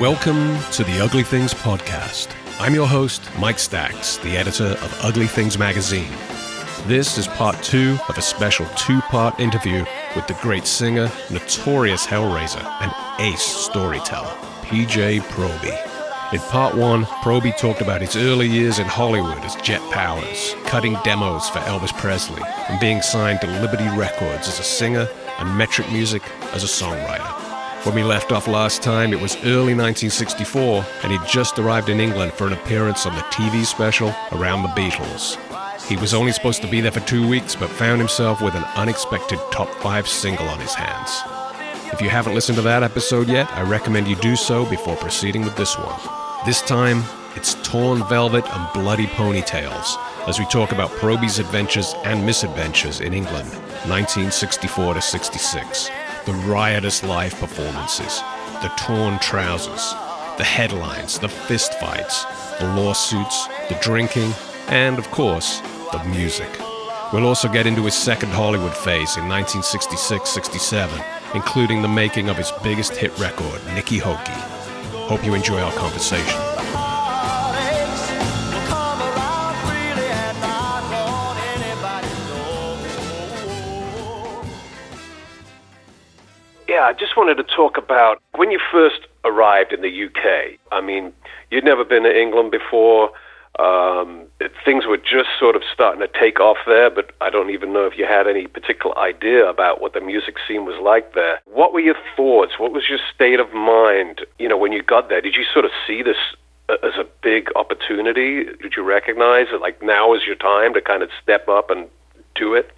Welcome to the Ugly Things Podcast. I'm your host, Mike Stax, the editor of Ugly Things Magazine. This is part two of a special two part interview with the great singer, notorious Hellraiser, and ace storyteller, PJ Proby. In part one, Proby talked about his early years in Hollywood as Jet Powers, cutting demos for Elvis Presley, and being signed to Liberty Records as a singer and Metric Music as a songwriter. When we left off last time, it was early 1964, and he'd just arrived in England for an appearance on the TV special Around the Beatles. He was only supposed to be there for two weeks, but found himself with an unexpected top five single on his hands. If you haven't listened to that episode yet, I recommend you do so before proceeding with this one. This time, it's torn velvet and bloody ponytails as we talk about Proby's adventures and misadventures in England, 1964 to 66 the riotous live performances, the torn trousers, the headlines, the fistfights, the lawsuits, the drinking, and of course, the music. We'll also get into his second Hollywood phase in 1966 67, including the making of his biggest hit record, Niki Hoeky. Hope you enjoy our conversation. I just wanted to talk about when you first arrived in the UK. I mean, you'd never been to England before. Um, it, things were just sort of starting to take off there, but I don't even know if you had any particular idea about what the music scene was like there. What were your thoughts? What was your state of mind, you know, when you got there? Did you sort of see this as a big opportunity? Did you recognize that like now is your time to kind of step up and do it?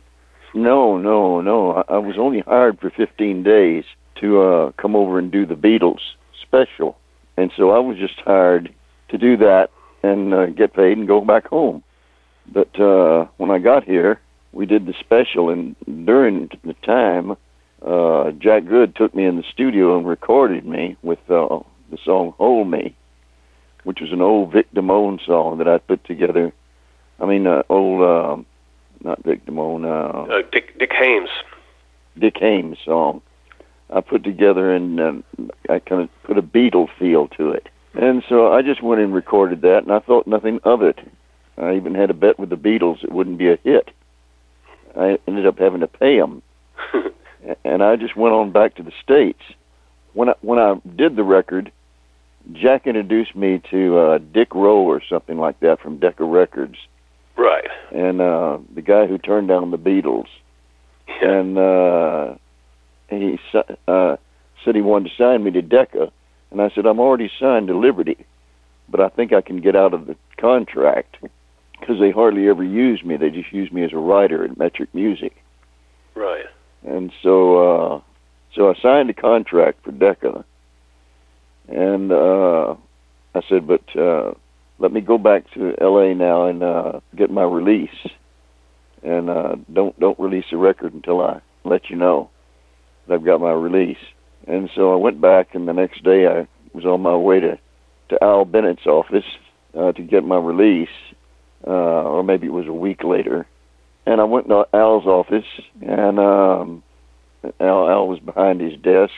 No, no, no. I, I was only hired for 15 days to uh, come over and do the Beatles special, and so I was just hired to do that and uh, get paid and go back home. But uh, when I got here, we did the special, and during the time, uh, Jack Good took me in the studio and recorded me with uh, the song "Hold Me," which was an old Vic Damone song that I put together. I mean, uh, old. Uh, not Vic Damone. Uh, uh, Dick Dick Haymes. Dick Haymes song. I put together and um, I kind of put a Beatle feel to it. And so I just went and recorded that, and I thought nothing of it. I even had a bet with the Beatles it wouldn't be a hit. I ended up having to pay them, and I just went on back to the states. When I when I did the record, Jack introduced me to uh, Dick Rowe or something like that from Decca Records, Right. and uh, the guy who turned down the Beatles, and uh, he uh, said he wanted to sign me to Decca, and I said I'm already signed to Liberty, but I think I can get out of the contract because they hardly ever use me. They just use me as a writer at Metric Music, Right. and so uh, so I signed a contract for Decca, and uh, I said, but uh, let me go back to L.A. now and uh, get my release, and uh, don't don't release the record until I let you know I've got my release. And so I went back, and the next day I was on my way to to Al Bennett's office uh, to get my release, uh, or maybe it was a week later. And I went to Al's office, and um, Al, Al was behind his desk,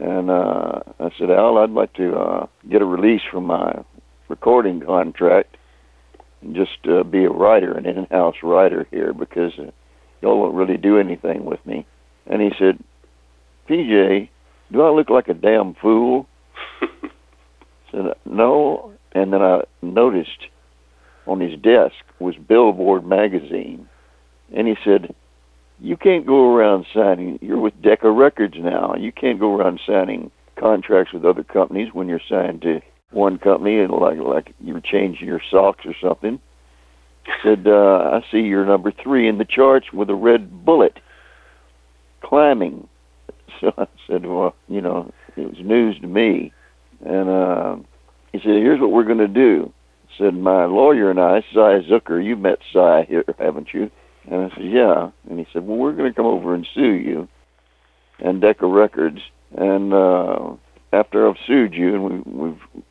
and uh, I said, Al, I'd like to uh, get a release from my recording contract and just uh, be a writer, an in-house writer here, because uh, y'all don't really do anything with me. And he said, PJ, do I look like a damn fool? I said, no. And then I noticed on his desk was Billboard magazine. And he said, you can't go around signing, you're with Decca Records now. You can't go around signing contracts with other companies when you're signed to one company and like like you're changing your socks or something. Said, uh, I see you're number three in the charts with a red bullet climbing. So I said, well, you know, it was news to me. And uh, he said, here's what we're going to do. Said, my lawyer and I, Cy Zucker, you met Cy here, haven't you? And I said, yeah. And he said, well, we're going to come over and sue you and Decca Records. And uh, after I've sued you and we, we've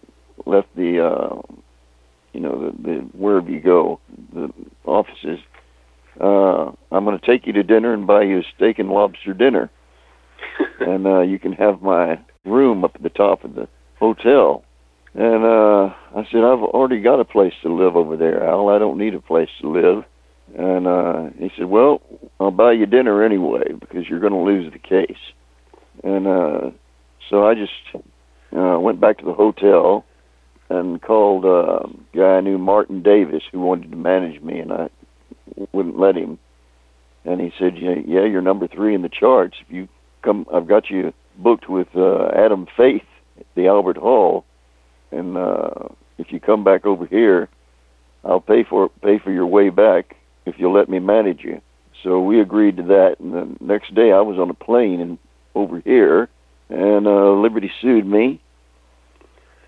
left the, uh, you know, the, the wherever you go, the offices, uh, I'm going to take you to dinner and buy you a steak and lobster dinner. and uh, you can have my room up at the top of the hotel. And uh, I said, I've already got a place to live over there, Al. I don't need a place to live. And uh, he said, Well, I'll buy you dinner anyway because you're going to lose the case. And uh, so I just uh, went back to the hotel and called uh, a guy I knew, Martin Davis, who wanted to manage me, and I wouldn't let him. And he said, "Yeah, yeah you're number three in the charts. If you come, I've got you booked with uh, Adam Faith at the Albert Hall, and uh, if you come back over here, I'll pay for pay for your way back if you'll let me manage you." So we agreed to that, and the next day I was on a plane and over here, and uh, Liberty sued me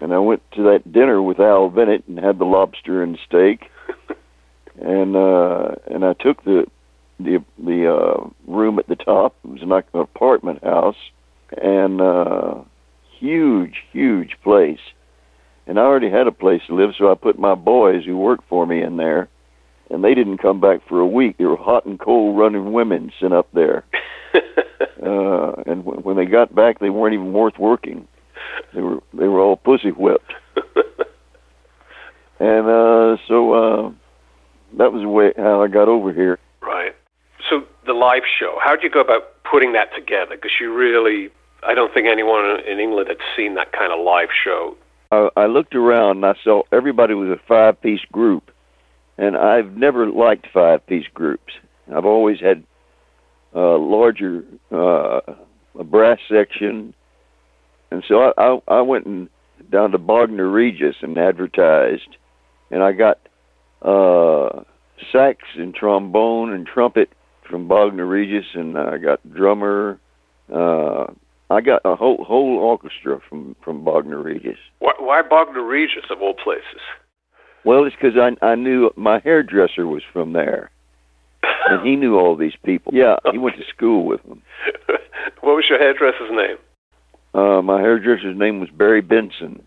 and I went to that dinner with Al Bennett and had the lobster and steak, and uh, and I took the the the uh, room at the top. It was like an apartment house, and uh, huge, huge place. And I already had a place to live, so I put my boys who worked for me in there, and they didn't come back for a week. There were hot and cold running women sent up there, uh, and w- when they got back, they weren't even worth working. They were they were all pussy whipped. and uh, so that was the way how I got over here. Right. So the live show, how did you go about putting that together? Because you really, I don't think anyone in England had seen that kind of live show. I, I looked around and I saw everybody was a five-piece group, and I've never liked five-piece groups. I've always had uh, larger uh, a brass section and so I, I, I went and down to Bognor Regis and advertised, and I got uh, sax and trombone and trumpet from Bognor Regis, and I got drummer. Uh, I got a whole whole orchestra from from Bognor Regis. Why, why Bognor Regis of all places? Well, it's because I I knew my hairdresser was from there, and he knew all these people. Yeah, he went to school with them. what was your hairdresser's name? Uh, my hairdresser's name was Barry Benson.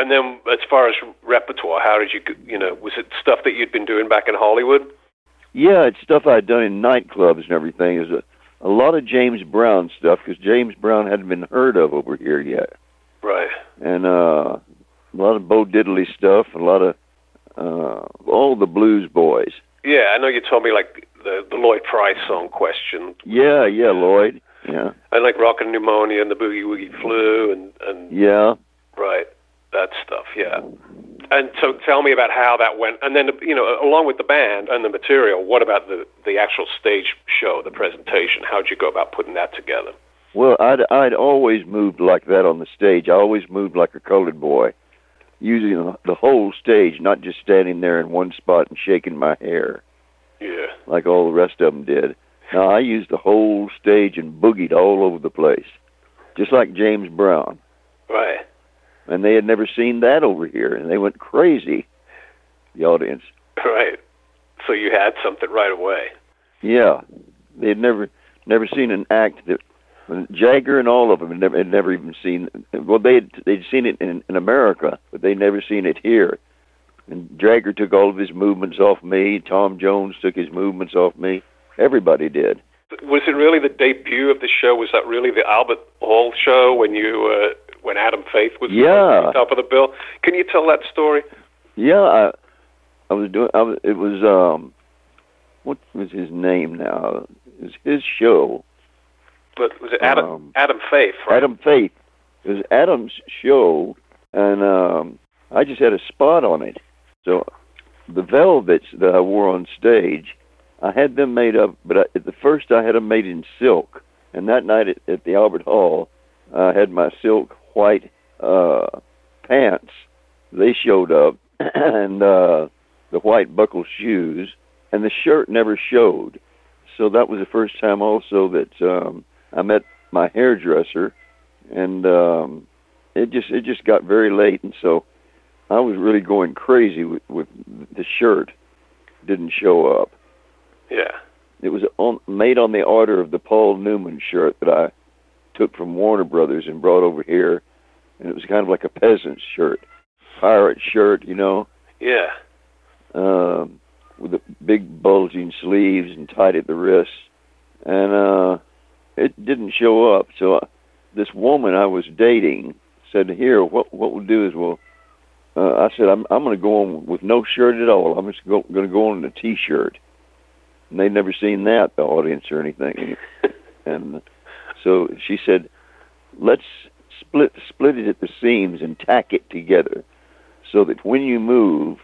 And then, as far as repertoire, how did you, you know, was it stuff that you'd been doing back in Hollywood? Yeah, it's stuff I'd done in nightclubs and everything. It was a, a lot of James Brown stuff because James Brown hadn't been heard of over here yet. Right. And uh, a lot of Bo Diddley stuff, a lot of uh, all the blues boys. Yeah, I know you told me like the the Lloyd Price song question. Yeah, yeah, Lloyd. Yeah. And like Rockin' Pneumonia and the Boogie Woogie Flu and and yeah, right, that stuff. Yeah. And so, tell me about how that went, and then you know, along with the band and the material, what about the the actual stage show, the presentation? How'd you go about putting that together? Well, I'd I'd always moved like that on the stage. I always moved like a colored boy, using the whole stage, not just standing there in one spot and shaking my hair. Yeah. Like all the rest of them did. Now I used the whole stage and boogied all over the place, just like James Brown. Right. And they had never seen that over here, and they went crazy. The audience. Right. So you had something right away. Yeah, they had never never seen an act that Jagger and all of them had never, had never even seen. Well, they they'd seen it in, in America, but they'd never seen it here. And Jagger took all of his movements off me. Tom Jones took his movements off me. Everybody did. Was it really the debut of the show? Was that really the Albert Hall show when you uh, when Adam Faith was yeah. top of the bill? Can you tell that story? Yeah, I, I was doing. I was, it was um, what was his name now? It was his show. But was it Adam um, Adam Faith? Right? Adam Faith. It was Adam's show, and um, I just had a spot on it. So the velvets that I wore on stage I had them made up, but I, at the first I had them made in silk. And that night at, at the Albert Hall, I had my silk white uh, pants. They showed up, and uh, the white buckle shoes, and the shirt never showed. So that was the first time also that um, I met my hairdresser, and um, it just it just got very late, and so I was really going crazy with, with the shirt didn't show up. Yeah. It was on, made on the order of the Paul Newman shirt that I took from Warner Brothers and brought over here, and it was kind of like a peasant's shirt, pirate shirt, you know. Yeah. Um, with the big bulging sleeves and tight at the wrists, and uh, it didn't show up. So uh, this woman I was dating said, "Here, what what we'll do is we'll." Uh, I said, "I'm I'm going to go on with no shirt at all. I'm just go, going to go on in a t-shirt." And they'd never seen that the audience or anything, and so she said, "Let's split split it at the seams and tack it together, so that when you move."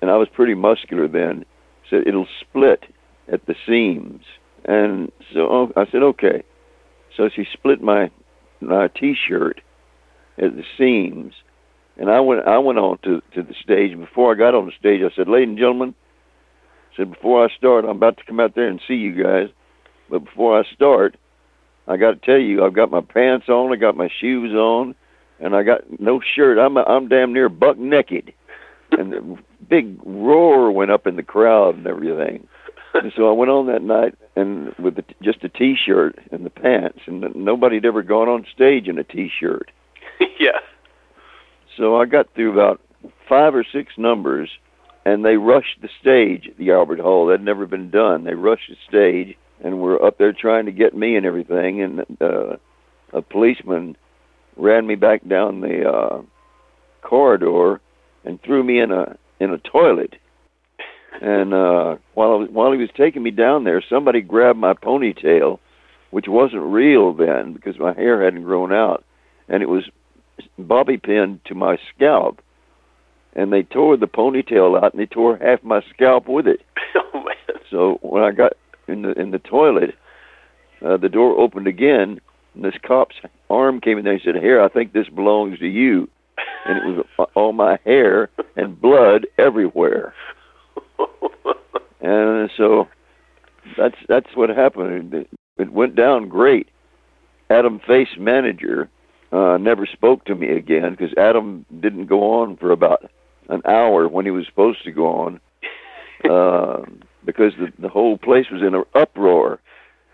And I was pretty muscular then. Said it'll split at the seams, and so oh, I said, "Okay." So she split my my t-shirt at the seams, and I went I went on to to the stage. Before I got on the stage, I said, "Ladies and gentlemen," I said before I start, I'm about to come out there and see you guys, but before I start, I got to tell you, I've got my pants on, I got my shoes on, and I got no shirt. I'm I'm damn near buck naked, and the big roar went up in the crowd and everything. And so I went on that night and with the, just a t-shirt and the pants, and nobody had ever gone on stage in a t-shirt. yeah. So I got through about five or six numbers, and they rushed the stage at the Albert Hall. That had never been done. They rushed the stage, and were up there trying to get me and everything. And uh, a policeman ran me back down the uh, corridor and threw me in a in a toilet. And uh, while I was, while he was taking me down there, somebody grabbed my ponytail, which wasn't real then because my hair hadn't grown out, and it was bobby pinned to my scalp. And they tore the ponytail out, and they tore half my scalp with it. oh man. So when I got in the in the toilet, uh, the door opened again, and this cop's arm came in there and said, "Here, I think this belongs to you." And it was all my hair and blood everywhere. and so that's that's what happened. It, it went down great. Adam Faith's manager uh, never spoke to me again because Adam didn't go on for about an hour when he was supposed to go on uh, because the, the whole place was in an uproar.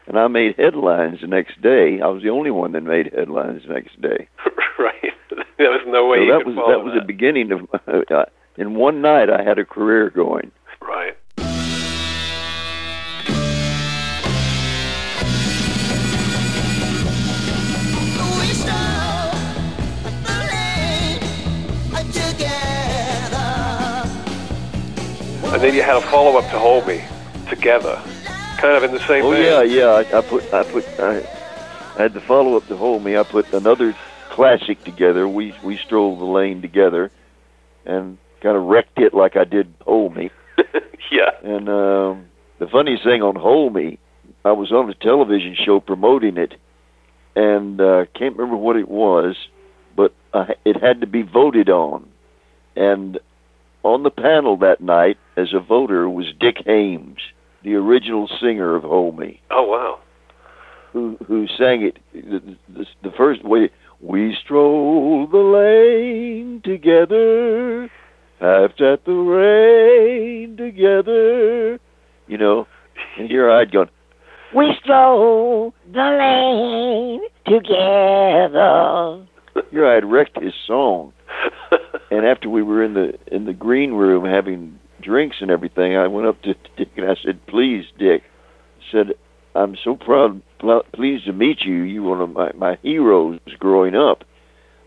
And I made headlines the next day. I was the only one that made headlines the next day. right. There was no way so you that could was that was the beginning of. Uh, in one night, I had a career going. Right. And then you had a follow up to Hold Me together, kind of in the same way Oh vein. yeah, yeah. I, I put I put I, I had the follow up to hold me. I put another classic together. We we strolled the lane together, and kind of wrecked it like I did hold me. yeah. And um, the funniest thing on hold me, I was on a television show promoting it, and uh, can't remember what it was, but I, it had to be voted on, and on the panel that night as a voter was Dick Haymes, the original singer of Hold Me Oh wow. who who sang it the, the, the first way we stroll the lane together laughed at the rain together you know and here i'd gone We stroll the lane together. here i had wrecked his song and after we were in the in the green room having drinks and everything i went up to dick and i said please dick I said i'm so proud pl- pleased to meet you. You one of my my heroes growing up.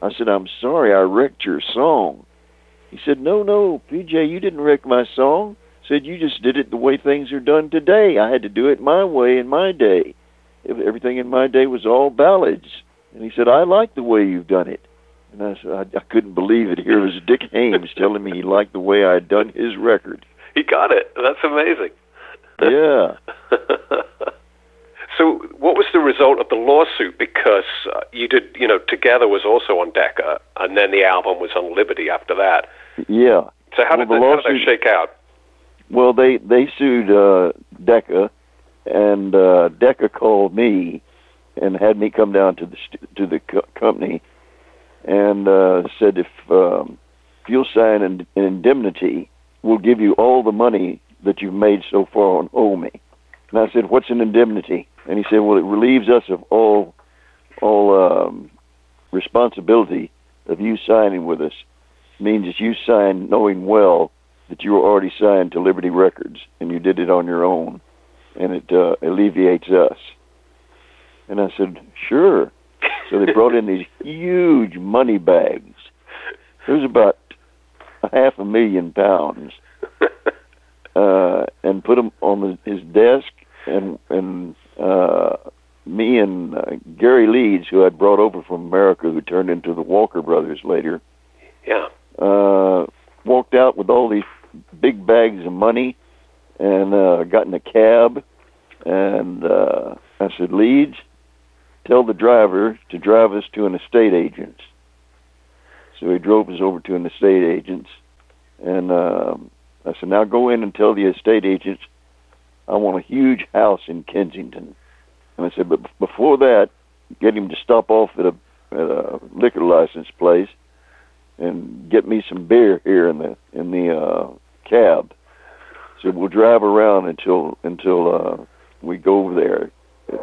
I said i'm sorry i wrecked your song. He said no no pj you didn't wreck my song. Said you just did it the way things are done today. I had to do it my way in my day. Everything in my day was all ballads. And he said i like the way you've done it and I said, I, I couldn't believe it. Here was Dick Haymes telling me he liked the way I had done his record. he got it. That's amazing. Yeah. so, what was the result of the lawsuit? Because uh, you did, you know, Together was also on Decca, and then the album was on Liberty after that. Yeah. So, how, Well, did, the that, how did that lawsuit- shake out? Well, they they sued uh, Decca, and uh, Decca called me and had me come down to the st- to the co- company and uh, said if um, if you'll sign an, an indemnity, we'll give you all the money that you've made so far and Owe Me. And I said, what's an indemnity? And he said, well, it relieves us of all all um, responsibility of you signing with us. means that you signed knowing well that you were already signed to Liberty Records and you did it on your own, and it uh, alleviates us. And I said, sure. So they brought in these huge money bags. There was about half a million pounds, uh, and put them on the, his desk. And and uh, me and uh, Gary Leeds, who I'd brought over from America, who turned into the Walker Brothers later, yeah. uh, walked out with all these big bags of money and uh, got in a cab. And uh, I said, Leeds, tell the driver to drive us to an estate agent's. So he drove us over to an estate agent's. And um, I said, now go in and tell the estate agents I want a huge house in Kensington. And I said, but before that, get him to stop off at a, at a liquor license place and get me some beer here in the in the uh, cab. So we'll drive around until until uh, we go over there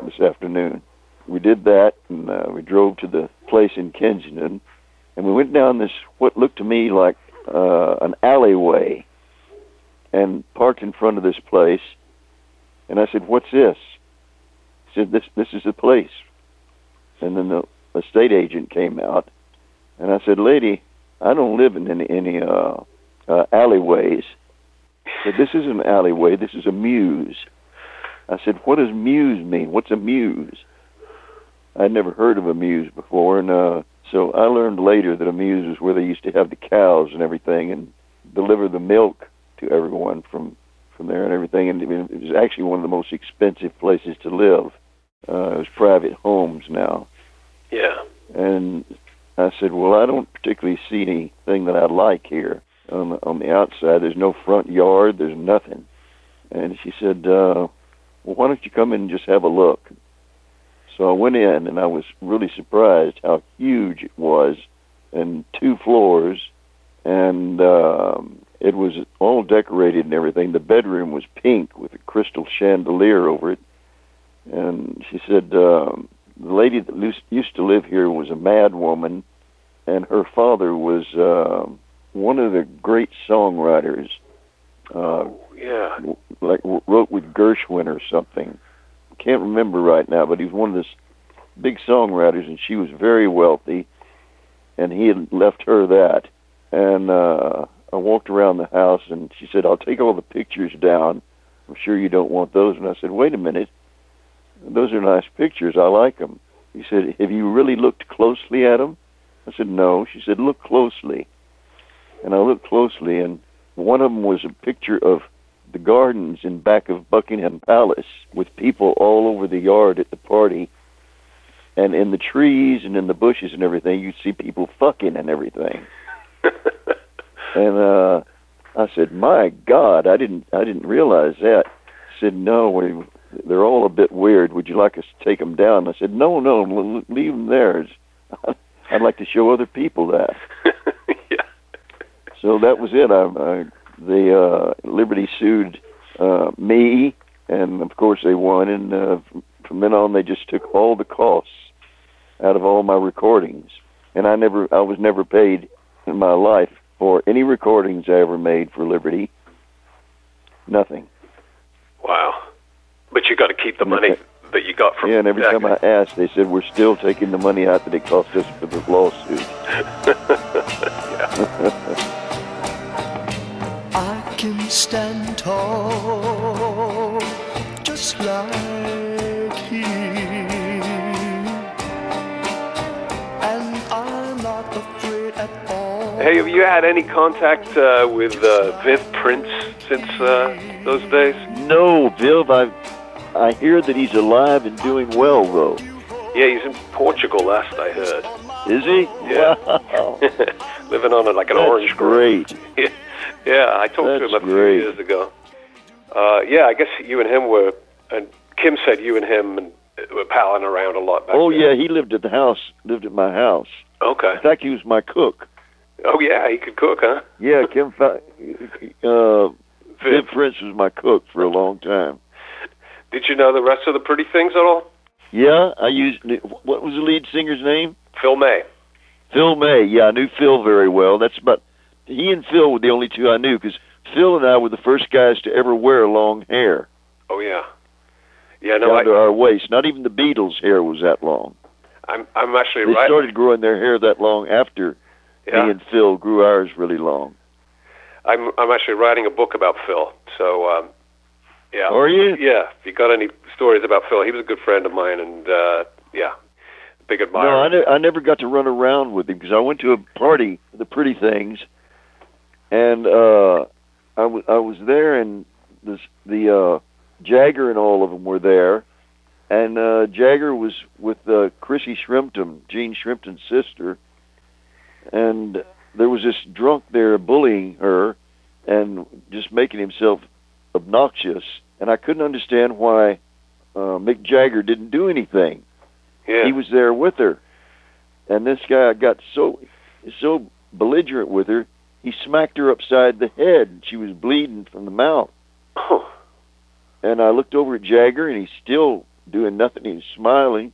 this afternoon. We did that, and uh, we drove to the place in Kensington, and we went down this what looked to me like uh, an alleyway, and parked in front of this place. And I said, "What's this?" He said, "This this is the place." And then the estate agent came out, and I said, "Lady, I don't live in any any uh, uh, alleyways." But this is an alleyway. This is a mews. I said, "What does mews mean? What's a mews?" I'd never heard of a mews before, and uh, so I learned later that a mews was where they used to have the cows and everything, and deliver the milk to everyone from from there and everything. And it was actually one of the most expensive places to live. Uh, it was private homes now, Yeah. and I said, "Well, I don't particularly see anything that I like here on the, on the outside. There's no front yard. There's nothing." And she said, uh, "Well, why don't you come in and just have a look?" So I went in, and I was really surprised how huge it was, and two floors, and um, it was all decorated and everything. The bedroom was pink with a crystal chandelier over it. And she said, um, the lady that used- to live here was a mad woman, and her father was uh, one of the great songwriters. Uh, Yeah. like wrote with Gershwin or something. Can't remember right now, but he was one of those big songwriters, and she was very wealthy, and he had left her that. And uh, I walked around the house, and she said, "I'll take all the pictures down. I'm sure you don't want those." And I said, "Wait a minute, those are nice pictures. I like them." He said, "Have you really looked closely at them?" I said, "No." She said, "Look closely." And I looked closely, and one of them was a picture of the gardens in back of Buckingham Palace with people all over the yard at the party. And in the trees and in the bushes and everything, you'd see people fucking and everything. And uh I said, "My God, I didn't I didn't realize that." She said, "No, we, they're all a bit weird. Would you like us to take them down?" I said, "No, no, leave them there. I'd like to show other people that." yeah. So that was it. I, I the uh, Liberty sued uh, me, and of course they won. And uh, from, then on, they just took all the costs out of all my recordings, and I never, I was never paid in my life for any recordings I ever made for Liberty. Nothing. Wow. But you got to keep the money that you got from Yeah, and every time I asked, they said we're still taking the money out that it cost us for the lawsuit. Can stand tall, just like he. And I'm not afraid at all. Hey, have you had any contact uh, with uh, Viv Prince since uh, those days? No, Viv, I, I hear that he's alive and doing well, though. Yeah, he's in Portugal last I heard. Is he? Yeah. Wow. Living on a, like an That's orange grove. great. Yeah, I talked to him a few great. years ago. Uh, yeah, I guess you and him were, and Kim said you and him and, uh, were palling around a lot back Oh then. yeah, he lived at the house. Lived at my house. Okay. In fact, he was my cook. Oh yeah, he could cook, huh? Yeah, Kim. Uh, Viv, Viv Prince was my cook for a long time. did you know the rest of the pretty things at all? Yeah, I used. What was the lead singer's name? Phil May. Phil May. Yeah, I knew Phil very well. That's about. He and Phil were the only two I knew because Phil and I were the first guys to ever wear long hair Oh yeah. Yeah, no, down I, to our waist. Not even the Beatles' hair was that long. I'm I'm actually They right. started growing their hair that long after yeah. me and Phil grew ours really long. I'm I'm actually writing a book about Phil. So um, yeah. Are you? Yeah. If you got any stories about Phil, he was a good friend of mine, and uh, yeah, big admirer. No, I, ne- I never got to run around with him because I went to a party, for the Pretty Things, and uh, I was there, and the the uh, Jagger and all of them were there, and uh, Jagger was with uh, Chrissy Shrimpton, Jean Shrimpton's sister, and there was this drunk there bullying her, and just making himself obnoxious, and I couldn't understand why uh, Mick Jagger didn't do anything. Yeah. he was there with her, and this guy got so so belligerent with her, he smacked her upside the head. She was bleeding from the mouth, and I looked over at Jagger, and he's still doing nothing. He was smiling.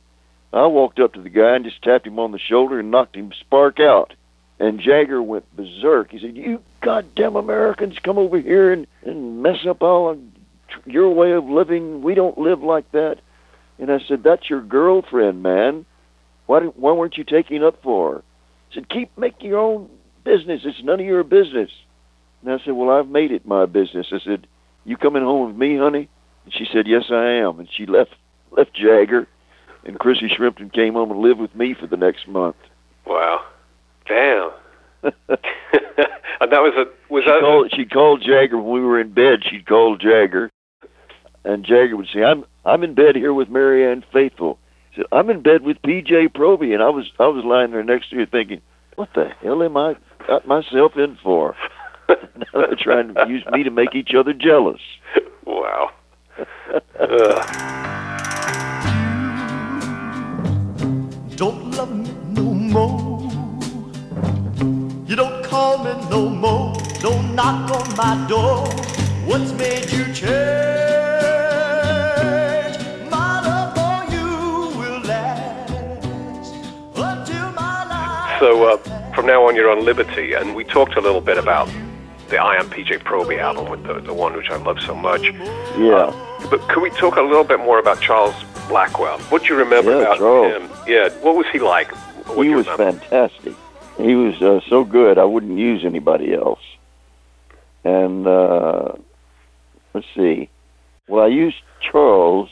I walked up to the guy and just tapped him on the shoulder and knocked him spark out. And Jagger went berserk. He said, "You goddamn Americans, come over here and and mess up all of your way of living. We don't live like that." And I said, "That's your girlfriend, man. Why didn't, why weren't you taking up for her?" He said, "Keep making your own business. It's none of your business." And I said, "Well, I've made it my business." I said, "You coming home with me, honey?" And she said, "Yes, I am." And she left left Jagger, and Chrissy Shrimpton came home and lived with me for the next month. wow. Damn. and that was a was she that called she called Jagger when we were in bed. She'd call Jagger, and Jagger would say, "I'm I'm in bed here with Marianne Faithfull." He said, "I'm in bed with P.J. Proby," and I was I was lying there next to her thinking, "What the hell am I got myself in for?" now they're trying to use me to make each other jealous. wow. Ugh. Don't love me no more. You don't call me no more. Don't knock on my door. What's made you change? My love for you will last until my life. So uh, from now on, you're on Liberty, and we talked a little bit about the I Am PJ Proby album, with the the one which I love so much. Yeah. But could we talk a little bit more about Charles Blackwell? What do you remember Yeah, about Charles. him? Yeah, what was he like? What he was remember? fantastic. He was uh, so good. I wouldn't use anybody else. And uh, let's see. Well, I used Charles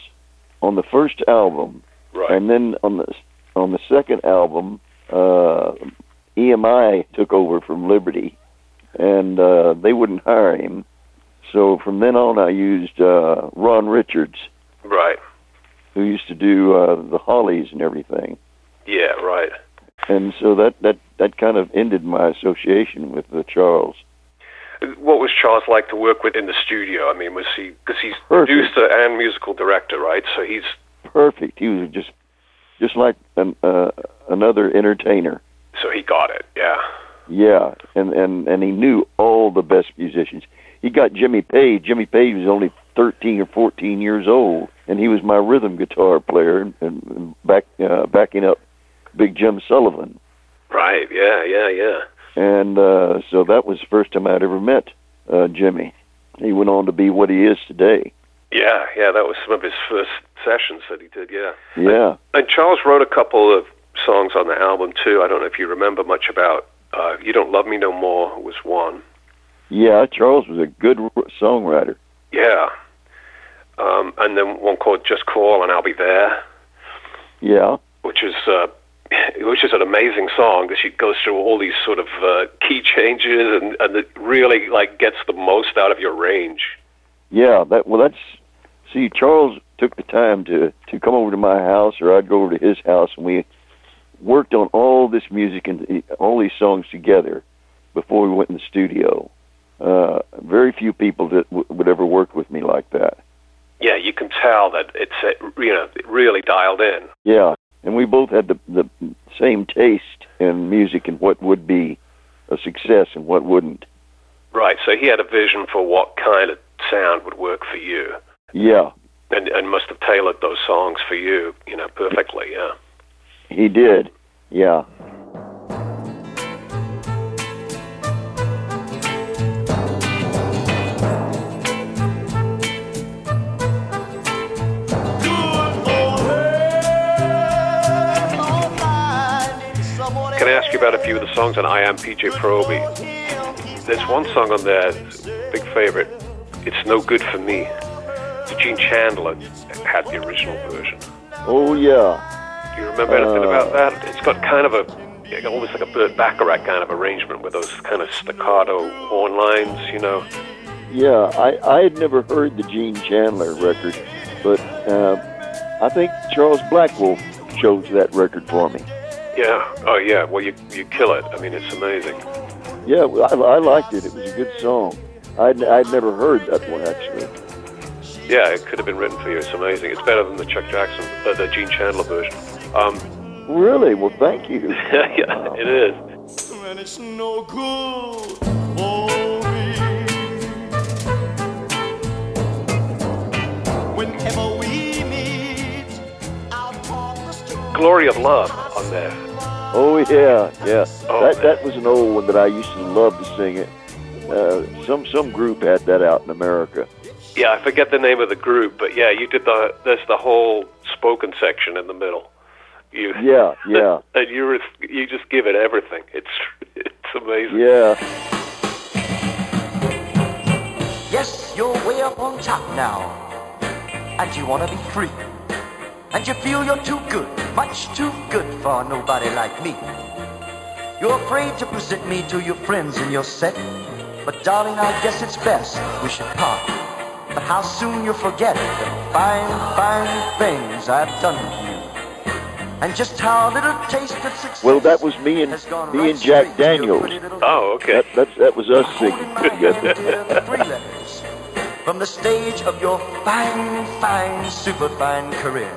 on the first album, Right. and then on the on the second album, uh, EMI took over from Liberty, and uh, they wouldn't hire him. So from then on, I used uh, Ron Richards, Right. who used to do uh, the Hollies and everything. Yeah. Right. and so that that that kind of ended my association with uh, Charles. What was Charles like to work with in the studio? I mean, was he because he's Perfect. producer and musical director, right? So he's Perfect. He was just just like an, uh, another entertainer. So he got it. Yeah. Yeah, and and and he knew all the best musicians. He got Jimmy Page. Jimmy Page was only thirteen or fourteen years old, and he was my rhythm guitar player and, and back uh, backing up Big Jim Sullivan. Right. Yeah. Yeah. Yeah. And uh, so that was the first time I'd ever met uh, Jimmy. He went on to be what he is today. Yeah. Yeah. That was some of his first sessions that he did. Yeah. Yeah. And Charles wrote a couple of songs on the album too. I don't know if you remember much about uh, "You Don't Love Me No More" was one. Yeah, Charles was a good songwriter. Yeah. Um, and then one called "Just Call and I'll Be There," Yeah, which is uh, which is an amazing song. That she goes through all these sort of uh, key changes and and it really like gets the most out of your range. yeah. That well, that's see, Charles took the time to to come over to my house, or I'd go over to his house, and we worked on all this music and all these songs together before we went in the studio. Uh, very few people that w- would ever work with me like that. Yeah, you can tell that it's uh, you know really dialed in. Yeah, and we both had the the same taste in music and what would be a success and what wouldn't. Right. So he had a vision for what kind of sound would work for you. Yeah, and and must have tailored those songs for you, you know, perfectly. Yeah. He did. Yeah. Can I ask you about a few of the songs on I Am PJ Proby. There's one song on there, big favorite. It's No Good for Me. Gene Chandler had the original version. Oh yeah, Do you remember anything Uh, about that? It's got kind of a, almost like a Burt Bacharach kind of arrangement with those kind of staccato horn lines, you know. yeah. I I had never heard the Gene Chandler record, but uh, I think Charles Blackwell chose that record for me. Yeah. Oh, yeah. Well, you you kill it. I mean, it's amazing. Yeah, well, I, I liked it. It was a good song. I'd, I'd never heard that one actually. Yeah, it could have been written for you. It's amazing. It's better than the Chuck Jackson, uh, the Gene Chandler version. Um, Really? Well, thank you. yeah, it is. and it's no good for me. Whenever we meet, I'll talk the street. Glory of Love on there. Oh yeah, yeah. Oh, that man. that was an old one that I used to love to sing it. Uh, some some group had that out in America. Yeah, I forget the name of the group, but yeah, you did the there's the whole spoken section in the middle. You Yeah, yeah, and you re- you just give it everything. It's it's amazing. yeah. Yes, you're way up on top now. And you wanna be free. And you feel you're too good, much too good for nobody like me. You're afraid to present me to your friends in your set. But darling, I guess it's best we should part. But how soon you'll forget the fine, fine things I've done for you. And just how little taste of success Well, that was me and me and Jack straight to your Daniels. Oh, okay. That that that was us singing together. together. Three letters from the stage of your fine, fine, superfine career.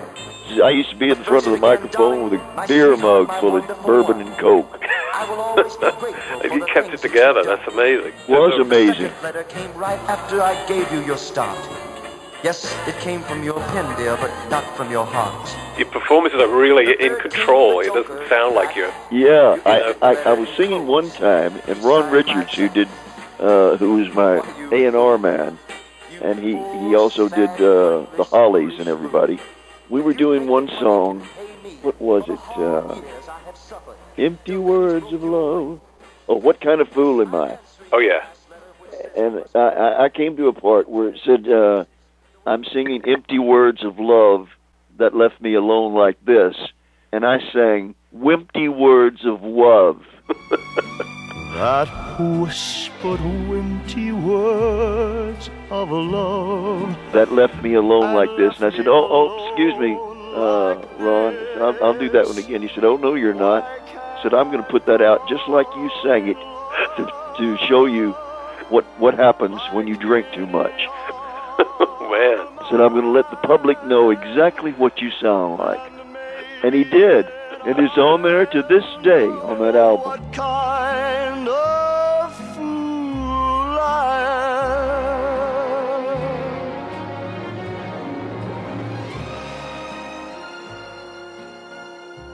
I used to be in front of the microphone with a beer mug full of bourbon and coke. I will always be grateful And you kept it together. That's amazing. Was amazing. letter came right after I gave you your start. Yes, it came from your pen, dear, but not from your heart. Your performances are really in control. It doesn't sound like you're. Yeah, I, I I was singing one time, and Ron Richards, who did, uh, who was my A and R man, and he he also did uh, the Hollies and everybody. We were doing one song. What was it? Uh, Empty words of love. Oh, what kind of fool am I? Oh yeah. And I, I I came to a part where it said, uh, "I'm singing empty words of love that left me alone like this," and I sang wimpy words of love." That whispered empty words of love. that left me alone like this. And I said, "Oh, oh, excuse me, uh, Ron. I'll, I'll do that one again." He said, "Oh no, you're not." I said, "I'm going to put that out just like you sang it to, to show you what what happens when you drink too much." Man. Said, "I'm going to let the public know exactly what you sound like," and he did. And It is on there to this day on that album. What kind of fool I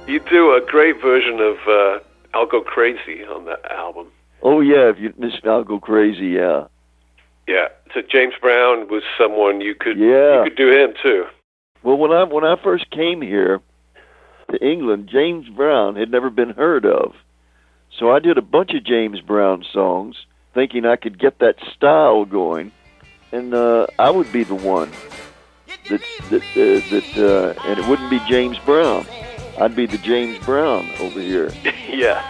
You do a great version of uh, "I'll Go Crazy" on that album. Oh yeah, if you listen, I'll go crazy. Yeah, Yeah. So James Brown was someone you could Yeah. you could do him too. Well, when I when I first came here to England, James Brown had never been heard of, so I did a bunch of James Brown songs, thinking I could get that style going, and uh, I would be the one that that uh, that, uh, and it wouldn't be James Brown. I'd be the James Brown over here. yeah.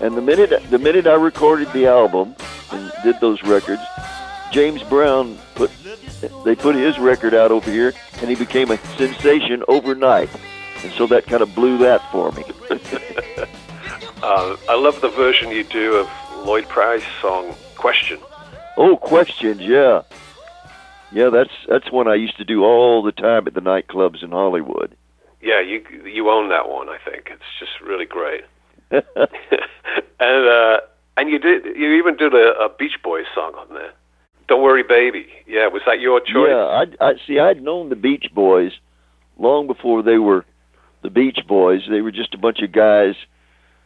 And the minute the minute I recorded the album and did those records, James Brown put they put his record out over here, and he became a sensation overnight. And so that kind of blew that for me. Uh, I love the version you do of Lloyd Price song "Question." Oh, questions, yeah, yeah. That's that's one I used to do all the time at the nightclubs in Hollywood. Yeah, you you own that one. I think it's just really great. and uh, and you did you even did a, a Beach Boys song on there. Don't worry, baby. Yeah, was that your choice? Yeah, I, I see. I'd known the Beach Boys long before they were the Beach Boys. They were just a bunch of guys,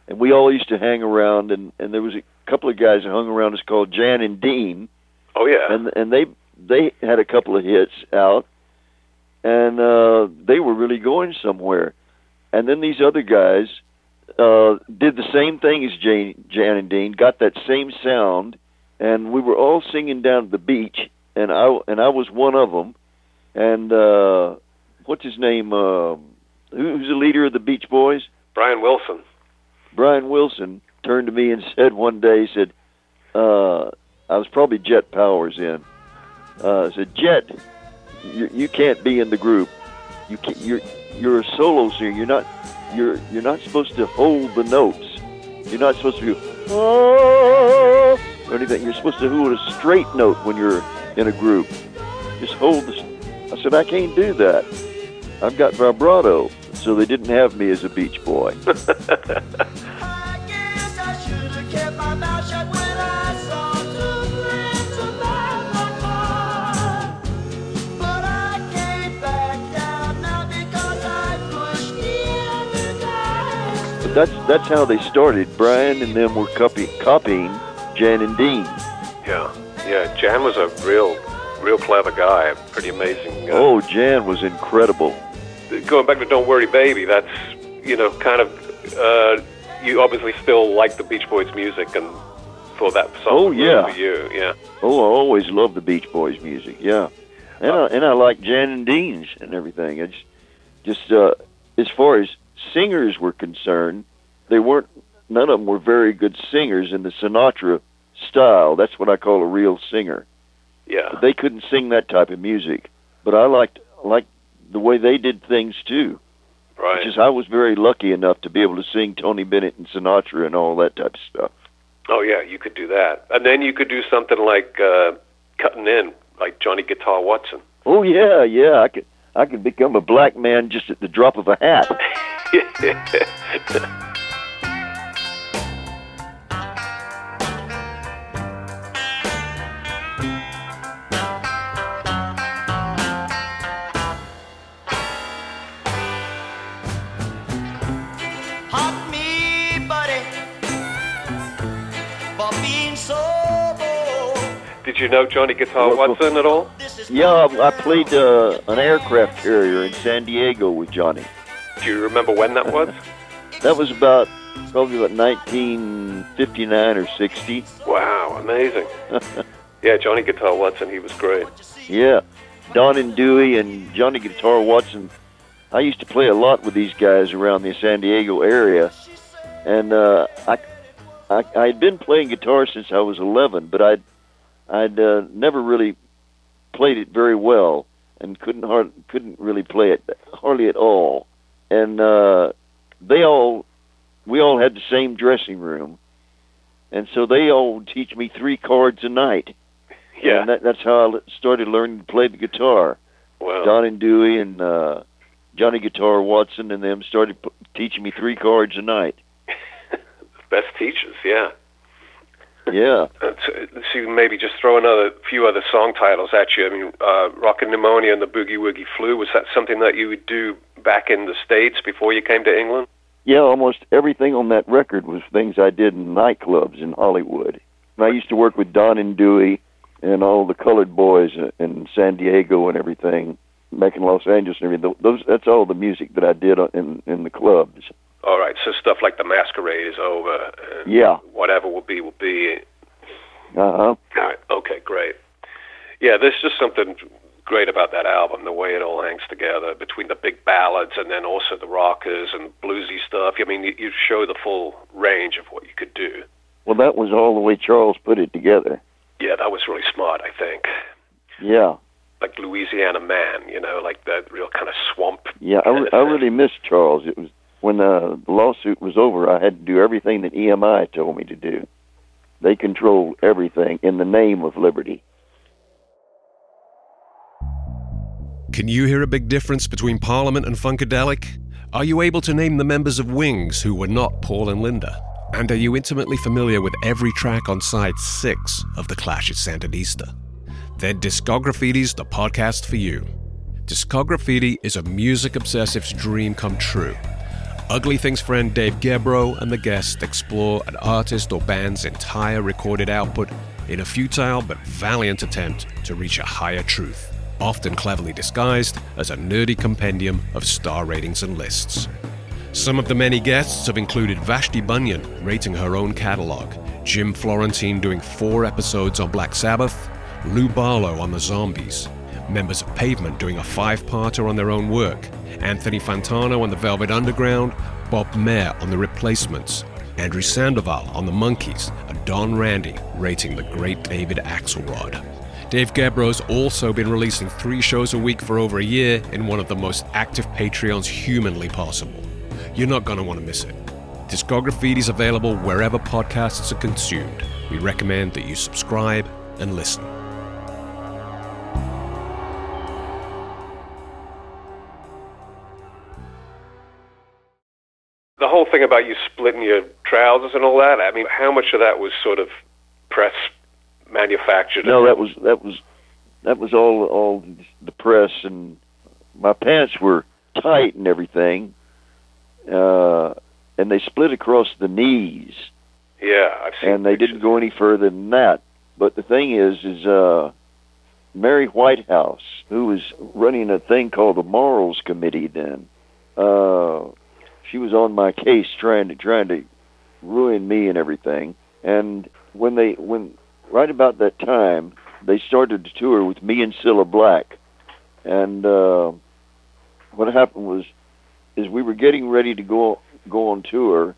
and we all used to hang around. And and there was a couple of guys that hung around us called Jan and Dean, Oh yeah. and and they they had a couple of hits out, and uh, they were really going somewhere. And then these other guys uh, did the same thing as Jane, Jan and Dean, got that same sound, and we were all singing down at the beach, and I and I was one of them. And uh, what's his name? Uh, who, who's the leader of the Beach Boys? Brian Wilson. Brian Wilson turned to me and said one day, he said, uh, I was probably Jett Powers in. Uh, said, Jett, you, you can't be in the group. You can't, you're you're a solo singer. You're not you're you're not supposed to hold the notes. You're not supposed to be oh or anything. You're supposed to hold a straight note when you're in a group. Just hold the. I said I can't do that. I've got vibrato, so they didn't have me as a beach boy. I guess I should have kept my mouth shut when I saw two friends of mine walk by. But I can't back down now because I pushed the other guys. But that's that's how they started. Brian and them were copy, copying Jan and Dean. Yeah, yeah. Jan was a real, real clever guy. Pretty amazing. Uh, Oh, Jan was incredible. going back to "Don't Worry, Baby," that's you know kind of uh, you obviously still like the Beach Boys music and for that song. Oh, yeah. for you, yeah. Oh, I always loved the Beach Boys music. Yeah, and I, and I like Jan and Dean's and everything. It's just uh, as far as singers were concerned, they weren't. None of them were very good singers in the Sinatra style. That's what I call a real singer. Yeah, They couldn't sing that type of music, but I liked liked the way they did things too. right. Which is I was very lucky enough to be able to sing Tony Bennett and Sinatra and all that type of stuff. Oh yeah, you could do that, and then you could do something like uh, cutting in, like Johnny Guitar Watson. Oh yeah, yeah. I could I could become a black man just at the drop of a hat. you know Johnny Guitar Watson at all? Yeah, I I played uh, an aircraft carrier in San Diego with Johnny. Do you remember when that was? That was about probably about 1959 or 60. wow, amazing. yeah, Johnny Guitar Watson, he was great. Yeah, Don and Dewey and Johnny Guitar Watson. I used to play a lot with these guys around the San Diego area, and uh, I, I I had been playing guitar since I was 11, but I'd I'd uh, never really played it very well, and couldn't hard, couldn't really play it hardly at all. And uh, they all we all had the same dressing room, and so they all would teach me three chords a night. Yeah. And that, that's how I started learning to play the guitar. Wow. Don and Dewey and uh, Johnny Guitar Watson and them started p- teaching me three chords a night. Best teachers, yeah. Yeah. Uh, so- Let's see, maybe just throw another few other song titles at you. I mean, uh, Rockin' Pneumonia and the Boogie Woogie Flu, was that something that you would do back in the States before you came to England? Yeah, almost everything on that record was things I did in nightclubs in Hollywood. And I used to work with Don and Dewey and all the colored boys in San Diego and everything, back in Los Angeles and everything. Those that's all the music that I did in in the clubs. All right, so stuff like The Masquerade is over. And Yeah. Whatever will be, will be. Uh huh. All right, okay, great. Yeah, there's just something great about that album, the way it all hangs together between the big ballads and then also the rockers and bluesy stuff. I mean, you, you show the full range of what you could do. Well, that was all the way Charles put it together. Yeah, that was really smart, I think. Yeah. Like Louisiana Man, you know, like that real kind of swamp. Yeah, I, I really missed Charles. It was when the lawsuit was over. I had to do everything that EMI told me to do. They control everything in the name of liberty. Can you hear a big difference between Parliament and Funkadelic? Are you able to name the members of Wings who were not Paul and Linda? And are you intimately familiar with every track on side six of The Clash at Sandinista? Then Discograffiti's the podcast for you. Discograffiti is a music obsessive's dream come true. Ugly Things friend Dave Gebroe and the guest explore an artist or band's entire recorded output in a futile but valiant attempt to reach a higher truth, often cleverly disguised as a nerdy compendium of star ratings and lists. Some of the many guests have included Vashti Bunyan rating her own catalog, Jim Florentine doing four episodes on Black Sabbath, Lou Barlow on the Zombies, members of Pavement doing a five-parter on their own work, Anthony Fantano on the Velvet Underground, Bob Mehr on the Replacements, Andrew Sandoval on the Monkees, and Don Randi rating the great David Axelrod. Dave Gebroe's also been releasing three shows a week for over a year in one of the most active Patreons humanly possible. You're not going to want to miss it. Discograffiti is available wherever podcasts are consumed. We recommend that you subscribe and listen. Whole thing about you splitting your trousers and all that. I mean, how much of that was sort of press manufactured? No, that was that was that was all all the press and my pants were tight and everything, uh, and they split across the knees, Yeah, I've seen. and they didn't go any further than that. But the thing is, is uh, Mary Whitehouse, who was running a thing called the Morals Committee then, uh, she was on my case trying to trying to ruin me and everything. And when they when right about that time they started to tour with me and Cilla Black, and uh, what happened was is we were getting ready to go go on tour.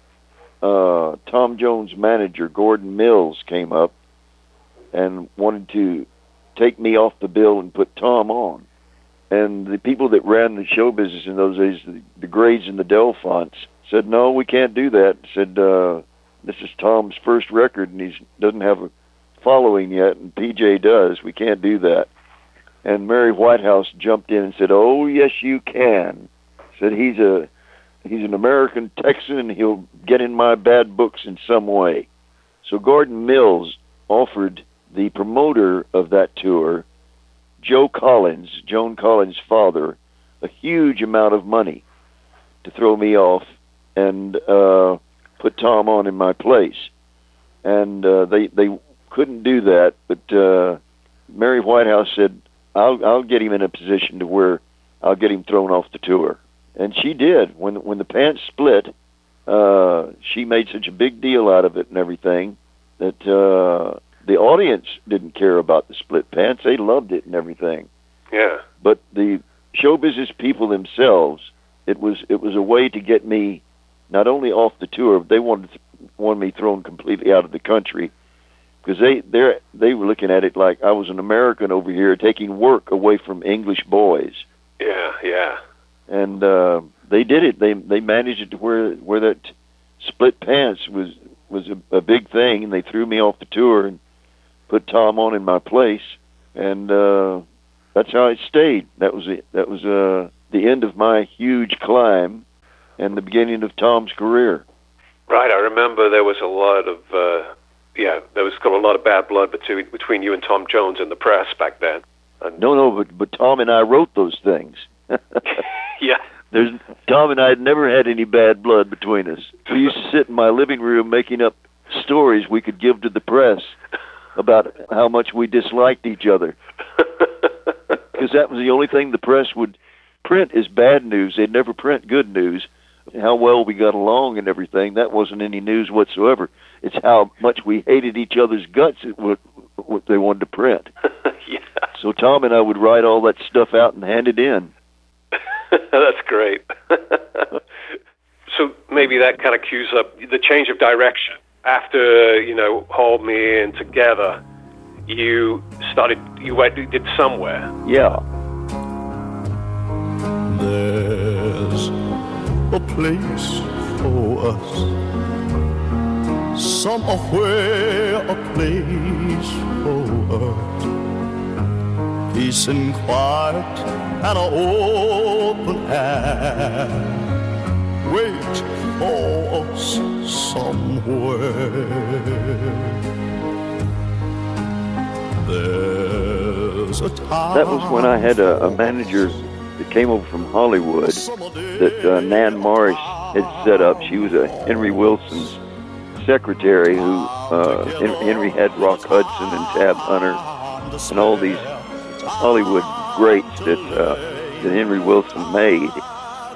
Uh, Tom Jones' manager Gordon Mills came up and wanted to take me off the bill and put Tom on. And the people that ran the show business in those days, the, the Grades and the Delfonts, said, "No, we can't do that." Said, uh, "This is Tom's first record, and he doesn't have a following yet, and PJ does. We can't do that." And Mary Whitehouse jumped in and said, "Oh, yes, you can." Said he's a he's an American Texan, and he'll get in my bad books in some way. So Gordon Mills offered the promoter of that tour, Joe Collins, Joan Collins' father, a huge amount of money to throw me off and uh, put Tom on in my place. And uh, they they couldn't do that, but uh, Mary Whitehouse said, "I'll I'll get him in a position to where I'll get him thrown off the tour." And she did. When when the pants split, uh, she made such a big deal out of it and everything that uh, the audience didn't care about the split pants. They loved it and everything. Yeah. But the show business people themselves, it was it was a way to get me not only off the tour, but they wanted wanted me thrown completely out of the country because they they they were looking at it like I was an American over here taking work away from English boys Yeah. Yeah. and uh, they did it. They they managed it to where where that split pants was was a, a big thing, and they threw me off the tour and put Tom on in my place, and uh, that's how it stayed. That was it. That was uh, the end of my huge climb, and the beginning of Tom's career. Right. I remember there was a lot of. Uh, yeah, there was got a lot of bad blood between between you and Tom Jones in the press back then. And No, no, but but Tom and I wrote those things. yeah. There's Tom and I had never had any bad blood between us. We used to sit in my living room making up stories we could give to the press about how much we disliked each other. Because that was the only thing the press would print is bad news. They'd never print good news. How well we got along and everything. That wasn't any news whatsoever. It's how much we hated each other's guts. It what what they wanted to print. yeah. So Tom and I would write all that stuff out and hand it in. That's great. so maybe that kind of cues up the change of direction. After you know, hold me in together, you started. You went. You did somewhere. Yeah. There's a place for us. Somewhere a place for us. Peace and quiet and an open air. Wait for us somewhere. There's a time. That was when I had a, a manager that came over from Hollywood that uh, Nan Morris had set up. She was a Henry Willson's secretary who uh, Henry had Rock Hudson and Tab Hunter and all these Hollywood greats that uh, that Henry Wilson made.